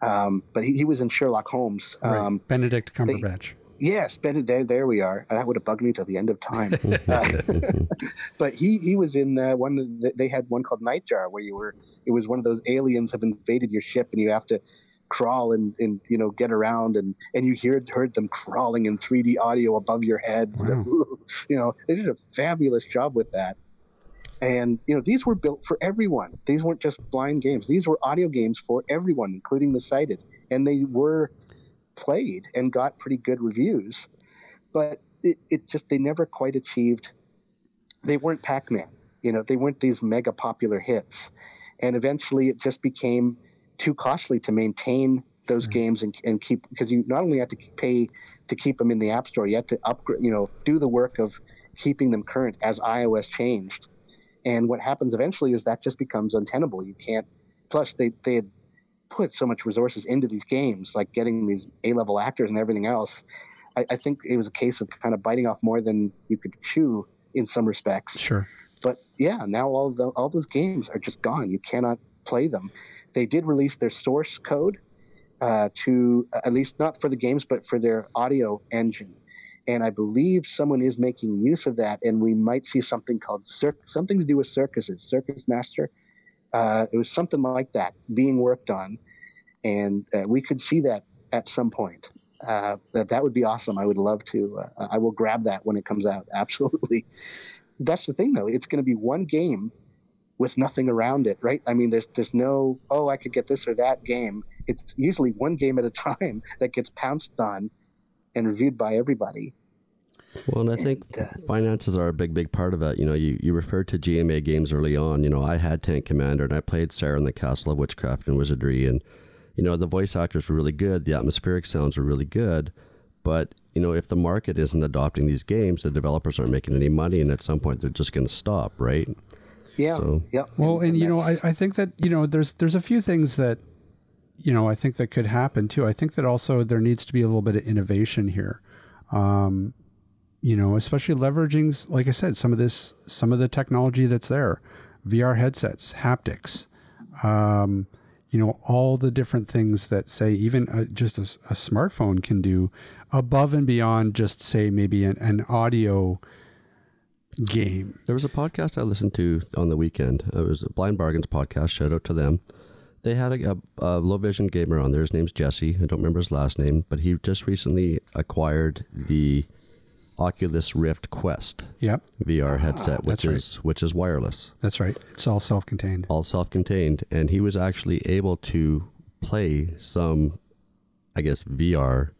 Um, but he, he was in Sherlock Holmes. Right. Um, Benedict Cumberbatch. Yes, Ben, there, there we are. That would have bugged me till the end of time. Uh, (laughs) (laughs) but he, he was in uh, one. They had one called Nightjar, where you were. It was one of those aliens have invaded your ship, and you have to crawl and, and you know get around, and and you hear heard them crawling in 3D audio above your head. Wow. (laughs) you know, they did a fabulous job with that. And you know, these were built for everyone. These weren't just blind games. These were audio games for everyone, including the sighted, and they were played and got pretty good reviews. But it, it just they never quite achieved. They weren't Pac-Man. You know, they weren't these mega popular hits, and eventually it just became too costly to maintain those Mhm. games and, and keep because you not only had to pay to keep them in the app store, you had to upgrade. You know, do the work of keeping them current as iOS changed. And what happens eventually is that just becomes untenable. You can't. Plus, they they had put so much resources into these games, like getting these A level actors and everything else. I, I think it was a case of kind of biting off more than you could chew in some respects. Sure. But yeah, now all the, all those games are just gone. You cannot play them. They did release their source code uh, to at least not for the games, but for their audio engine. And I believe someone is making use of that, and we might see something called Cir- something to do with circuses, Circus Master. Uh, it was something like that being worked on, and uh, we could see that at some point. Uh, that that would be awesome. I would love to. Uh, I will grab that when it comes out. (laughs) Absolutely. That's the thing, though. It's going to be one game with nothing around it, right? I mean, there's there's no oh I could get this or that game. It's usually one game at a (laughs) time that gets pounced on and reviewed by everybody. Well, and I think And, uh, finances are a big, big part of it. You know, you, you referred to GMA games early on. You know, I had Tank Commander and I played Sarah in the Castle of Witchcraft and Wizardry. And, you know, the voice actors were really good. The atmospheric sounds were really good. But, you know, if the market isn't adopting these games, the developers aren't making any money. And at some point, they're just going to stop, right? Yeah, So- yeah. Well, and, you know, I, I think that you know, there's there's a few things that you know I think that could happen too. I think that also there needs to be a little bit of innovation here. Um, you know, especially leveraging, like I said, some of this, some of the technology that's there, VR headsets, haptics, um, you know, all the different things that say even uh, just a smartphone can do above and beyond just say maybe an, an audio game. There was a podcast I listened to on the weekend. It was a Blind Bargains podcast. Shout out to them. They had a, a, a low vision gamer on there. His name's Jesse. I don't remember his last name, but he just recently acquired the Oculus Rift Quest Yep, VR headset, ah, which that's right. is which is wireless, that's right. It's all self-contained. all self-contained, and he was actually able to play some, I guess, VR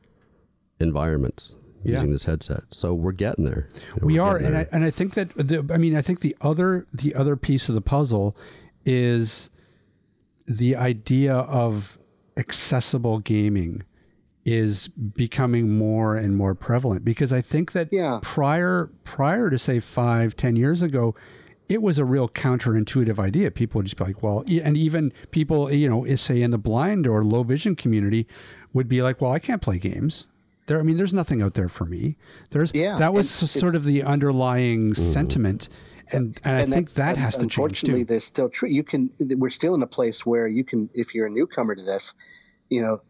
environments Yeah. using this headset. So we're getting there. Know, we we're are, getting and. I, and I think that the, I mean I think the other the other piece of the puzzle is the idea of accessible gaming is becoming more and more prevalent because I think that Yeah. prior prior to say five ten years ago it was a real counterintuitive idea people would just be like well and even people you know say in the blind or low vision community would be like well I can't play games there I mean there's nothing out there for me there's Yeah, that was it's- sort of the underlying mm-hmm. sentiment and, and, I think that has to change too. Unfortunately, too there's still true. You can. We're still in a place where you can, if you're a newcomer to this, you know,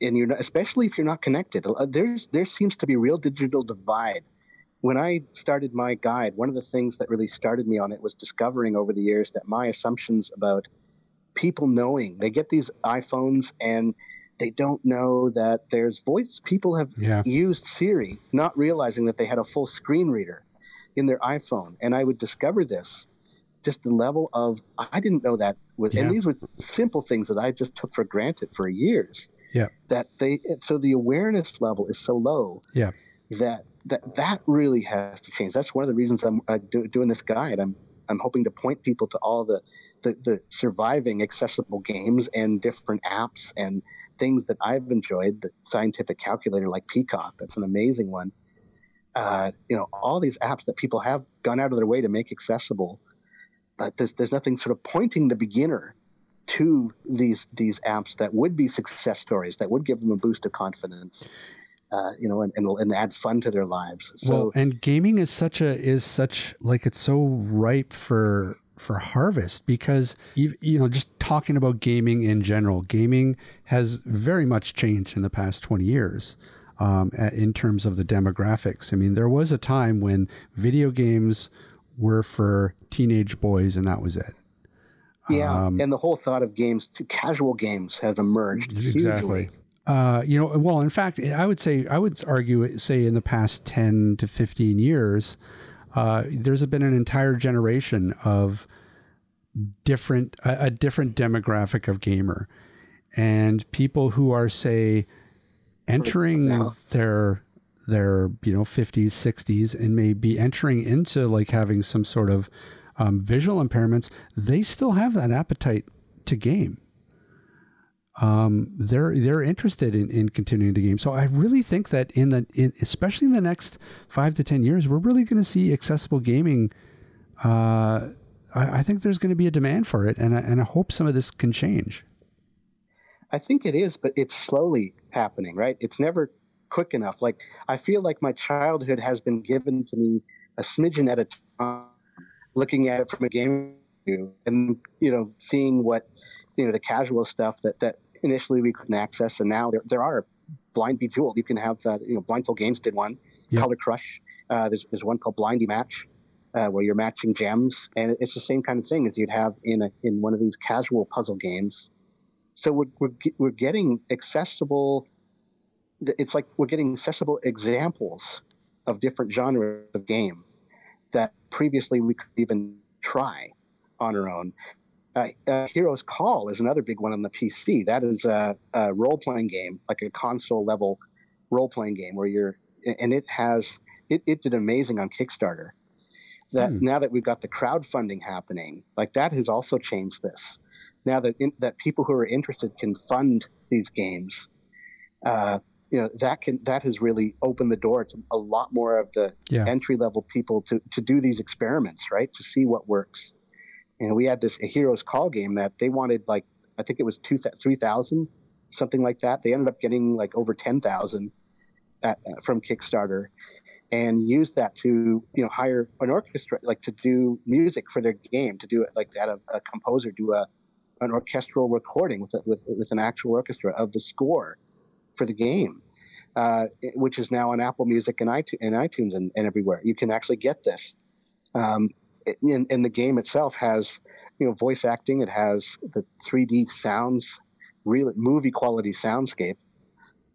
and you're not, especially if you're not connected. There's there seems to be real digital divide. When I started my guide, one of the things that really started me on it was discovering over the years that my assumptions about people knowing they get these iPhones and they don't know that there's voice. People have Yeah. used Siri, not realizing that they had a full screen reader in their iPhone. And I would discover this, just the level of I didn't know that with, Yeah. and these were simple things that I just took for granted for years. Yeah. That they so the awareness level is so low Yeah. that that that really has to change. That's one of the reasons I'm uh, do, doing this guide. I'm I'm hoping to point people to all the, the the surviving accessible games and different apps and things that I've enjoyed. The scientific calculator like Peacock, that's an amazing one. Uh, you know, all these apps that people have gone out of their way to make accessible, but there's there's nothing sort of pointing the beginner to these these apps that would be success stories that would give them a boost of confidence uh, you know, and, and, and add fun to their lives. So well, and gaming is such a is such like it's so ripe for for harvest because you, you know just talking about gaming in general, gaming has very much changed in the past twenty years. Um, in terms of the demographics, I mean, there was a time when video games were for teenage boys, and that was it. yeah, um, and the whole thought of games, to casual games, have emerged hugely. Uh, you know, well, in fact, I would say I would argue, say, in the past ten to fifteen years, uh, there's been an entire generation of different a, a different demographic of gamer, and people who are say entering their their you know 50s 60s and may be entering into like having some sort of um, visual impairments they still have that appetite to game um, they're they're interested in, in continuing to game. So I really think that in the in, especially in the next five to ten years, we're really going to see accessible gaming. Uh, I, I think there's going to be a demand for it, and I, and I hope some of this can change. I think it is, but it's slowly happening, right? It's never quick enough. Like I feel like my childhood has been given to me a smidgen at a time, looking at it from a game view, and you know, seeing what you know the casual stuff that that initially we couldn't access, and now there there are blind bejeweled. You can have that. You know, Blindfold Games did one, Yeah. Color Crush. Uh, there's there's one called Blindy Match. Uh, where you're matching gems, and it's the same kind of thing as you'd have in a, in one of these casual puzzle games so we're, we're, we're getting accessible it's like we're getting accessible examples of different genres of game that previously we could even try on our own. Uh, uh, heroes call is another big one on the pc that is a, a role-playing game like a console level role-playing game where you're and it has it, it did amazing on kickstarter. That Hmm. now that we've got the crowdfunding happening like that has also changed this. Now that in, that people who are interested can fund these games, uh, you know that can that has really opened the door to a lot more of the Yeah. entry level people to to do these experiments, right? To see what works. And we had this a heroes call game that they wanted like I think it was two three thousand something like that. They ended up getting like over ten thousand at, uh, from Kickstarter, and used that to you know hire an orchestra like to do music for their game to do it like that a, a composer do a an orchestral recording with, a, with with an actual orchestra of the score for the game, uh, which is now on Apple Music and iTunes, and, iTunes and, and everywhere. You can actually get this. Um, and, and the game itself has, you know, voice acting. It has the 3D sounds, real movie quality soundscape,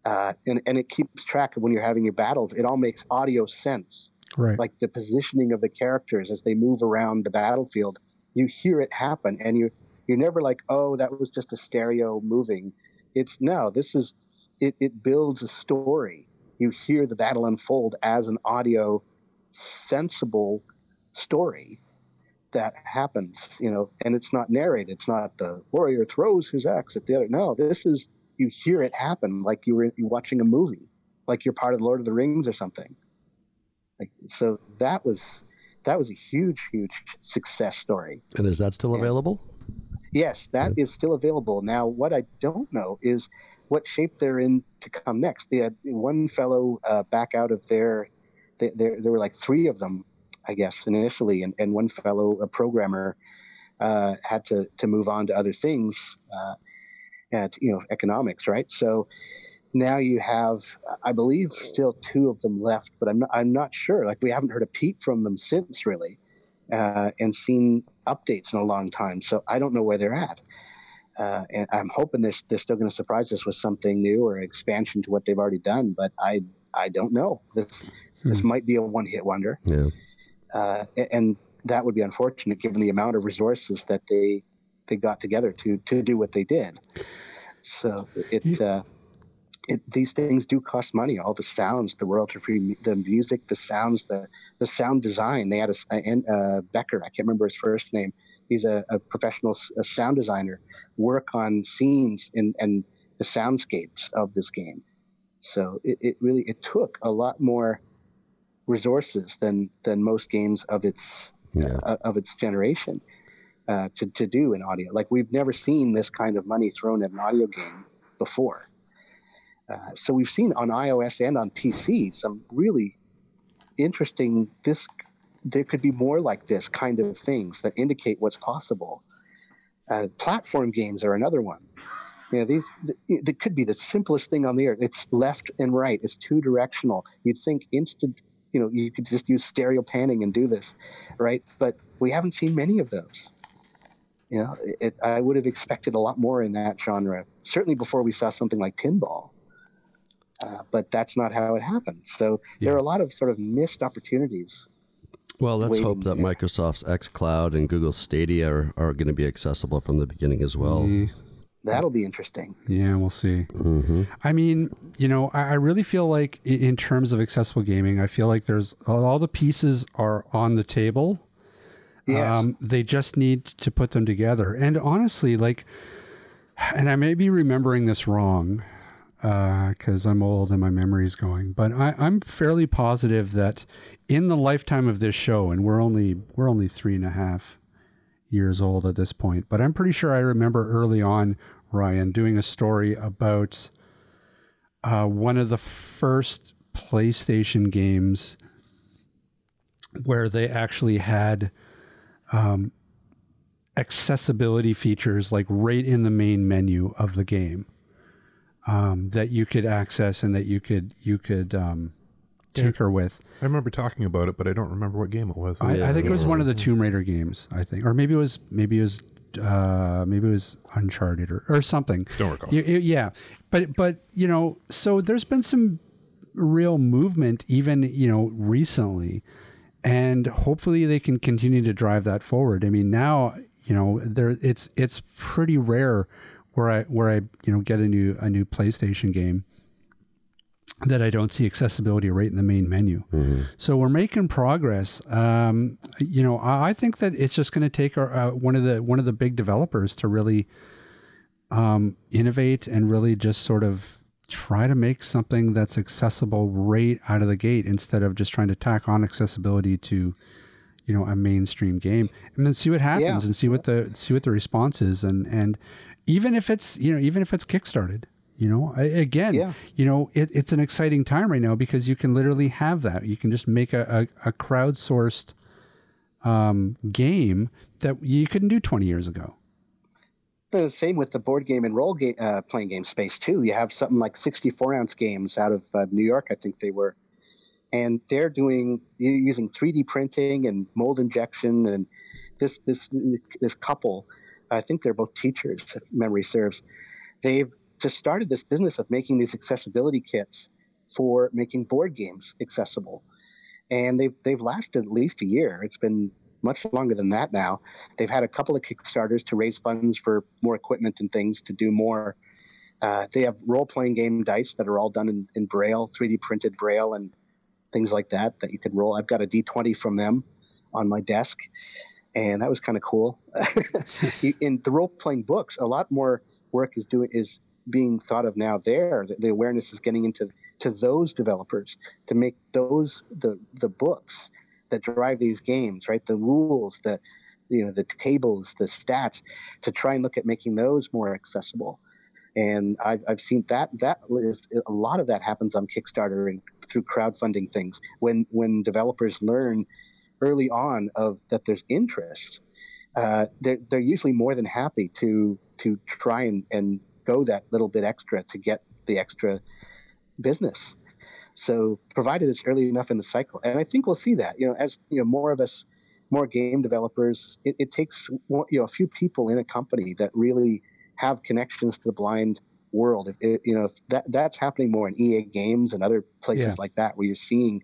uh, and and it keeps track of when you're having your battles. It all makes audio sense Right. like the positioning of the characters as they move around the battlefield you hear it happen and you you're never like oh that was just a stereo moving it's no this is it, it builds a story. You hear the battle unfold as an audio sensible story that happens you know and it's not narrated. It's not the warrior throws his axe at the other. No this is you hear it happen like you were you're watching a movie like you're part of the lord of the rings or something. Like so that was that was a huge huge success story. And is that still Yeah. available? yes that is still available. Now what i don't know is what shape they're in to come next. They had one fellow uh, back out of their they, there, there were like three of them i guess initially and, and one fellow a programmer uh, had to to move on to other things uh, at you know economics right? So now you have i believe still two of them left but i'm not, I'm not sure. Like we haven't heard a peep from them since really uh, and seen updates in a long time. So i don't know where they're at Uh, and I'm hoping they're, they're still going to surprise us with something new or expansion to what they've already done. But I I don't know. This hmm. this might be a one hit wonder. Yeah. Uh, and that would be unfortunate given the amount of resources that they they got together to to do what they did. So it. Uh, it, these things do cost money. All the sounds, the royalty free, the music, the sounds, the the sound design. They had a, a uh, Becker. I can't remember his first name. He's a, a professional a sound designer. Work on scenes and and the soundscapes of this game. So it, it really it took a lot more resources than than most games of its yeah. uh, of its generation uh, to to do in audio. Like we've never seen this kind of money thrown at an audio game before. Uh, so we've seen on iOS and on PC some really interesting. This there could be more like this kind of things that indicate what's possible. Uh, platform games are another one. You know, these they could be the simplest thing on the earth. It's left and right. It's two directional. You'd think instant. You know, you could just use stereo panning and do this, right? But we haven't seen many of those. You know, it, I would have expected a lot more in that genre. Certainly before we saw something like Pinball. Uh, but that's not how it happened. So yeah. there are a lot of sort of missed opportunities. Well, let's hope that there. Microsoft's xCloud and Google Stadia are, are going to be accessible from the beginning as well. Mm. That'll be interesting. Yeah, we'll see. Mm-hmm. I mean, you know, I, I really feel like in terms of accessible gaming, I feel like there's all the pieces are on the table. Yes. Um, they just need to put them together. And honestly, like, and I may be remembering this wrong, because uh, I'm old and my memory's going. But I, I'm fairly positive that in the lifetime of this show, and we're only we're only three and a half years old at this point, but I'm pretty sure I remember early on Ryan doing a story about uh, one of the first PlayStation games where they actually had um, accessibility features like right in the main menu of the game um, that you could access and that you could you could um, tinker yeah. with. I remember talking about it, but I don't remember what game it was. I, I think it was one of the Tomb Raider games. I think, or maybe it was maybe it was uh, maybe it was Uncharted or, or something. Don't recall. yeah, but but you know, so there's been some real movement even you know recently, and hopefully they can continue to drive that forward. I mean, now you know there it's it's pretty rare where I where I you know get a new a new PlayStation game that I don't see accessibility right in the main menu. Mm-hmm. So we're making progress. Um, you know, I, I, think that it's just going to take our, uh, one of the one of the big developers to really um, innovate and really just sort of try to make something that's accessible right out of the gate instead of just trying to tack on accessibility to you know a mainstream game and then see what happens yeah. and see what the see what the response is and and even if it's you know even if it's kickstarted you know again yeah. you know it, it's an exciting time right now because you can literally have that. You can just make a, a, a crowdsourced um, game that you couldn't do 20 years ago. The same with the board game and role game uh, playing game space too. You have something like 64 ounce games out of uh, new york i think they were. And they're doing using 3d printing and mold injection and this this this couple I think they're both teachers, if memory serves. They've just started this business of making these accessibility kits for making board games accessible, and they've they've lasted at least a year. It's been much longer than that now. They've had a couple of kickstarters to raise funds for more equipment and things to do more. Uh, they have role playing game dice that are all done in, in Braille, 3D printed Braille, and things like that that you can roll. I've got a D20 from them on my desk and that was kind of cool. (laughs) in the role playing books, a lot more work is doing is being thought of now. There, the awareness is getting into to those developers to make those the the books that drive these games, right? The rules, the you know the tables, the stats, to try and look at making those more accessible. And I've, I've seen that that is a lot of that happens on Kickstarter and through crowdfunding things when when developers learn early on of that there's interest, uh, they're, they're usually more than happy to to try and, and go that little bit extra to get the extra business. So provided it's early enough in the cycle, and I think we'll see that. You know, as you know, more of us, more game developers, it, it takes you know a few people in a company that really have connections to the blind world. If it, you know if that that's happening more in EA games and other places Yeah. like that, where you're seeing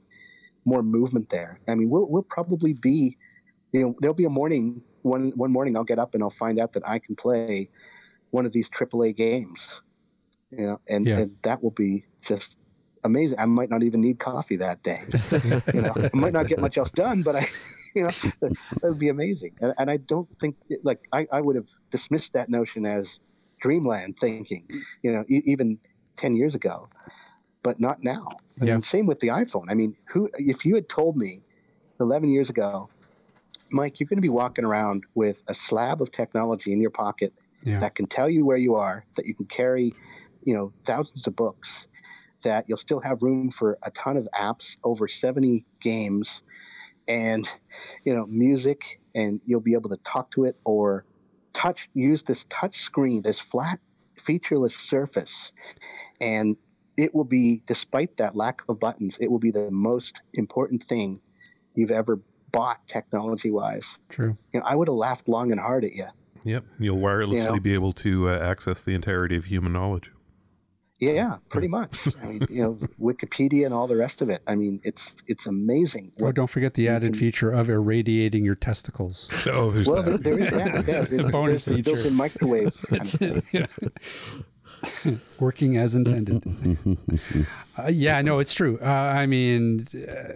more movement there. I mean, we'll we'll probably be, you know, there'll be a morning one one morning I'll get up and I'll find out that I can play one of these AAA games, you know, and, Yeah. and that will be just amazing. I might not even need coffee that day. (laughs) you know, I might not get much else done, but I, (laughs) you know, that would be amazing. And, and I don't think like I, I would have dismissed that notion as dreamland thinking, you know, e- even ten years ago, but not now. I Yeah. mean, same with the iPhone. I mean, who if you had told me eleven years ago, Mike, you're going to be walking around with a slab of technology in your pocket Yeah. that can tell you where you are, that you can carry, you know, thousands of books, that you'll still have room for a ton of apps, over 70 games, and, you know, music, and you'll be able to talk to it or touch, use this touch screen, this flat, featureless surface. And it will be, despite that lack of buttons, it will be the most important thing you've ever bought technology wise. True. You know, I would have laughed long and hard at you. Yep. You'll wirelessly know? be able to uh, access the entirety of human knowledge. Yeah, yeah pretty much. I mean, you know, (laughs) Wikipedia and all the rest of it. I mean, it's it's amazing. Oh, don't forget the added can- feature of irradiating your testicles. (laughs) Oh, there's well, there, that. there is yeah, yeah, there's, (laughs) Bonus there's feature. built-in microwave. kind of It's thing. (laughs) working as intended. (laughs) uh, yeah, no, it's true. Uh, I mean, uh,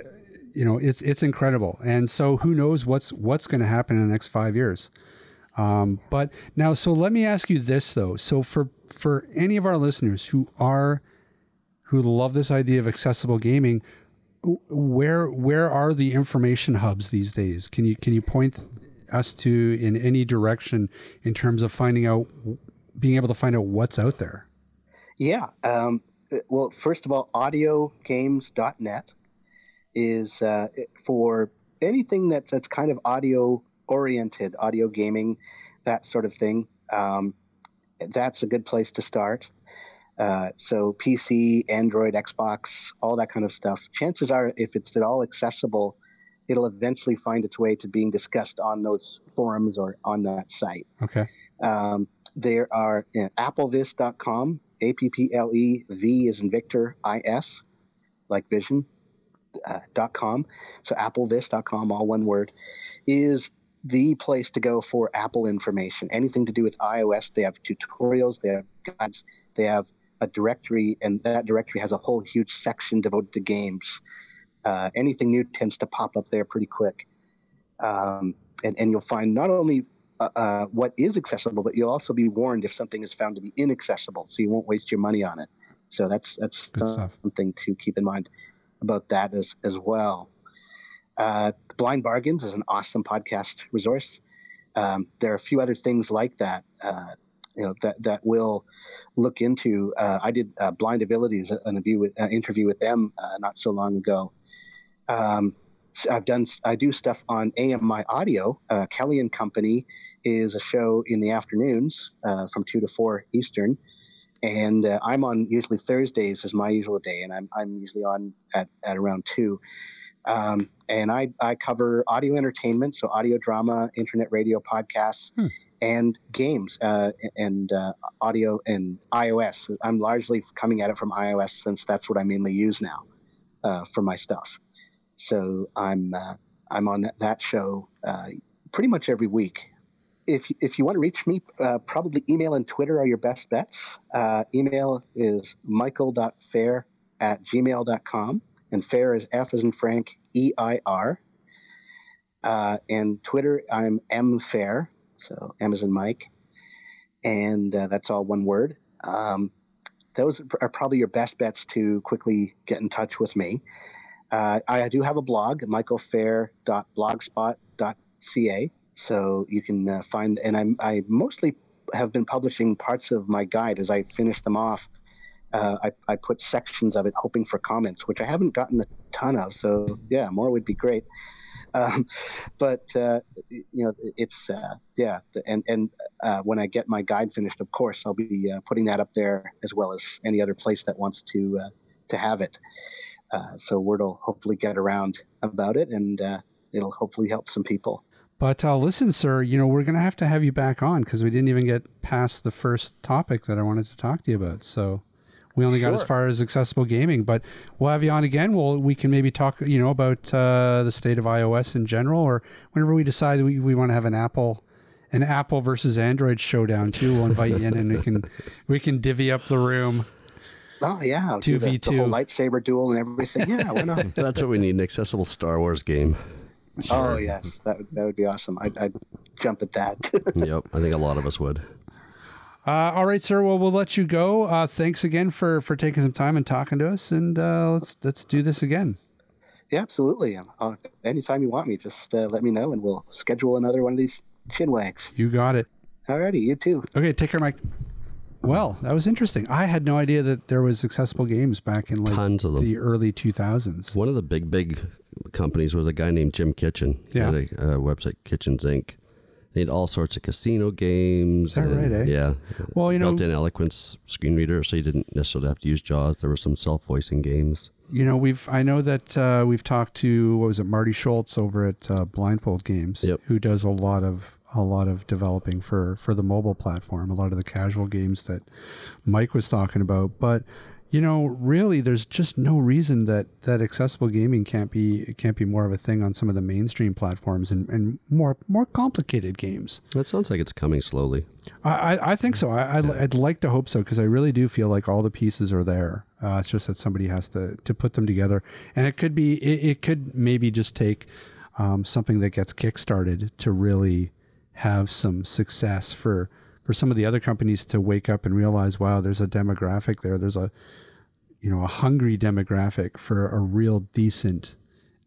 you know, it's it's incredible, and so who knows what's what's going to happen in the next five years. Um, but now, so let me ask you this though. So for for any of our listeners who are who love this idea of accessible gaming, where where are the information hubs these days? Can you can you point us to in any direction in terms of finding out, being able to find out what's out there? Yeah. Um, well, first of all, audiogames.net is uh, for anything that's that's kind of audio oriented, audio gaming, that sort of thing. Um, that's a good place to start. Uh, so PC, Android, Xbox, all that kind of stuff. Chances are, if it's at all accessible, it'll eventually find its way to being discussed on those forums or on that site. Okay. Um, there are uh, applevis.com, A P P L E V is in Victor, I S, like vision, uh, dot com. So applevis.com, all one word, is the place to go for Apple information. Anything to do with iOS, they have tutorials, they have guides, they have a directory, and that directory has a whole huge section devoted to games. Uh, anything new tends to pop up there pretty quick. Um, and, and you'll find not only uh, uh, what is accessible, but you'll also be warned if something is found to be inaccessible, so you won't waste your money on it. So that's that's something to keep in mind about that as as well. Uh, Blind Bargains is an awesome podcast resource. Um, there are a few other things like that, uh, you know, that that will look into. Uh, I did uh, Blind Abilities, an interview with uh, interview with them uh, not so long ago. Um, so I've done I do stuff on AMI Audio. Uh, Kelly and Company is a show in the afternoons uh, from two to four Eastern, and uh, I'm on usually Thursdays is my usual day, and I'm I'm usually on at, at around two. Um, and I, I cover audio entertainment, so audio drama, internet radio podcasts, Hmm. and games, uh, and uh, audio and iOS. I'm largely coming at it from iOS since that's what I mainly use now uh, for my stuff. So I'm uh, I'm on that, that show uh, pretty much every week. If if you want to reach me, uh, probably email and Twitter are your best bets. Uh, email is michael.feir at gmail.com. And fair is F as in Frank, E I R. Uh, and Twitter, I'm M Feir, so in Mike. And uh, that's all one word. Um, those are probably your best bets to quickly get in touch with me. Uh, I do have a blog, michaelfeir.blogspot.ca. So you can uh, find, and I'm, I mostly have been publishing parts of my guide as I finish them off. Uh, I, I put sections of it hoping for comments, which I haven't gotten a ton of. So yeah, more would be great. Um, (laughs) but uh, you know, it's uh, yeah, and and uh, when I get my guide finished, of course, I'll be uh, putting that up there as well as any other place that wants to uh, to have it. So word will hopefully get around about it, and it'll hopefully help some people. But uh, listen, sir, you know, we're going to have to have you back on because we didn't even get past the first topic that I wanted to talk to you about. So we only got as far as accessible gaming, but we'll have you on again. We'll, we can maybe talk, you know, about uh, the state of iOS in general, or whenever we decide we, we want to have an Apple. An Apple versus Android showdown too. We'll invite you in, and we can we can divvy up the room. Oh yeah, do the, the 2v2. lightsaber duel and everything. Yeah, why not? (laughs) That's what we need an accessible Star Wars game. (laughs) oh yes, that would- that would be awesome. I'd, I'd jump at that. (laughs) yep. I think a lot of us would. Uh, all right, sir. Well, we'll let you go. Uh, thanks again for for taking some time and talking to us, and uh, let's let's do this again. yeah, absolutely. Uh, anytime you want me, just uh, let me know, and we'll schedule another one of these chin wags. You got it. Alrighty, you too. Okay, take care, Mike. Well, that was interesting. I had no idea that there was accessible games back in like Tons of them. the early 2000s. One of the big, big companies was a guy named Jim Kitchen. He Yeah. had a, a website, Kitchens Inc. They had all sorts of casino games. Is that and- right, eh? Yeah. Well, you know- built-in eloquence screen reader, so you didn't necessarily have to use JAWS. There were some self-voicing games. You know, we've I know that uh, we've talked to what was it, Marty Schultz over at uh, Blindfold Games, Yep. who does a lot of a lot of developing for for the mobile platform, a lot of the casual games that Mike was talking about. But you know, really, there's just no reason that that accessible gaming can't be can't be more of a thing on some of the mainstream platforms and, and more more complicated games. That sounds like it's coming slowly. I, I, I think so. I, I'd, I'd like to hope so because I really do feel like all the pieces are there. Uh, it's just that somebody has to, to put them together, and it could be it, it could maybe just take um, something that gets kickstarted to really have some success for for some of the other companies to wake up and realize, wow, there's a demographic there. There's a you know a hungry demographic for a real decent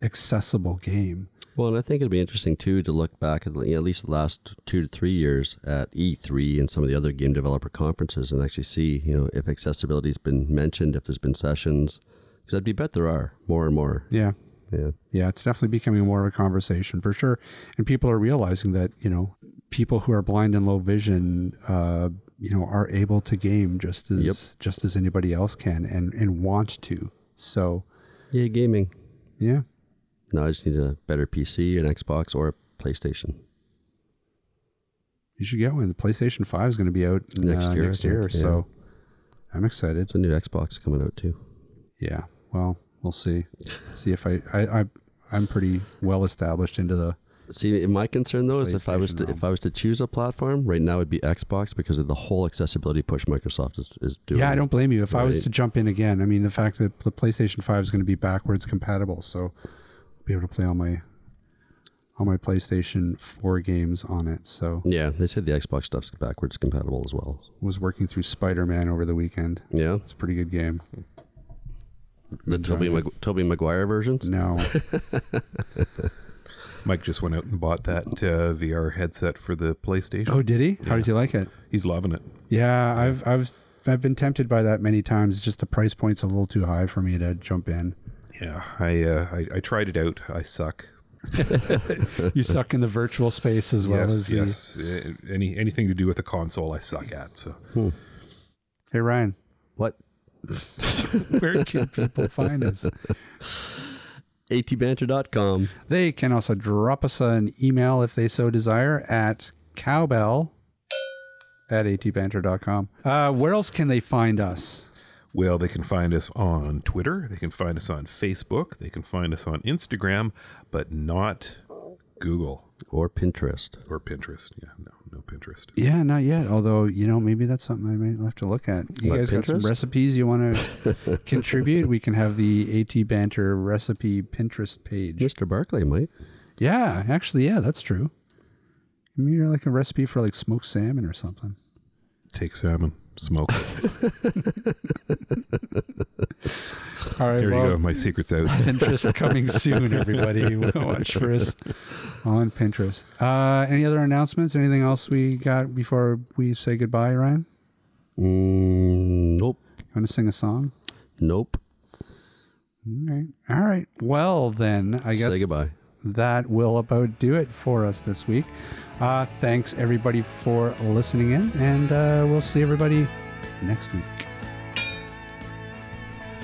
accessible game. Well, and I think it'd be interesting too to look back at, the- at least the last two to three years at E3 and some of the other game developer conferences and actually see, you know, if accessibility's been mentioned, if there's been sessions, because I'd be bet there are more and more. Yeah. Yeah. Yeah, it's definitely becoming more of a conversation for sure. And people are realizing that, you know, people who are blind and low vision, uh, you know, are able to game just as Yep. just as anybody else can and, and want to. So Yeah, gaming. yeah. Now I just need a better PC, an Xbox, or a PlayStation. You should get one. The PlayStation 5 is going to be out Next uh, year, I next think, year. yeah. So I'm excited. There's a new Xbox coming out too. Yeah. Well, we'll see. See if I, I, I I'm pretty well established into the See, my concern though is if I was to, if I was to choose a platform right now, it'd be Xbox because of the whole accessibility push Microsoft is, is doing. Yeah, I don't blame you. If I was to jump in again, I mean, the fact that the PlayStation Five is going to be backwards compatible, so I'll be able to play all my all my PlayStation Four games on it. So Yeah, they said the Xbox stuff's backwards compatible as well. was working through Spider Man over the weekend. Yeah, It's a pretty good game. the Tobey Mag- Tobey Maguire versions. No, (laughs) Mike just went out and bought that uh, VR headset for the PlayStation. oh, did he? How does he like it? He's loving it. Yeah, I've I've I've been tempted by that many times. It's just the price point's a little too high for me to jump in. Yeah, I, uh, I I tried it out. I suck. (laughs) You suck in the virtual space as well yes, as the. yes. Uh, any anything to do with the console, I suck at. So Hey Ryan, What? (laughs) where can people find us? atbanter.com. They can also drop us an email if they so desire at cowbell at atbanter.com. Uh, where else can they find us? Well, they can find us on Twitter. They can find us on Facebook. They can find us on Instagram, but not Google or Pinterest. or Pinterest. Yeah, no, no Pinterest. Yeah, not yet. Although, you know, maybe that's something I might have to look at. You What, guys got some recipes you want to (laughs) contribute? We can have the AT Banter recipe Pinterest page. Mr. Barclay might. Yeah, actually, yeah, that's true. Maybe you're like a recipe for like smoked salmon or something. Take salmon, smoke. it. (laughs) All right, There you go. My secret's out. (laughs) Pinterest coming soon, everybody. Watch for us on Pinterest. Uh, any other announcements? Anything else we got before we say goodbye, Ryan? Mm, nope. You want to sing a song? Nope. All right. All right. Well, then, I guess Say goodbye. that will about do it for us this week. Uh, thanks, everybody, for listening in, and uh, we'll see everybody next week.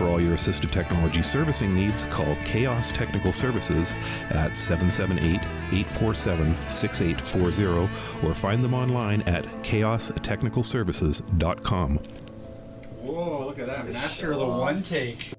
For all your assistive technology servicing needs, call Chaos Technical Services at 778 847 6840 or find them online at chaostechnicalservices.com. Whoa, look at that. Master of the one take.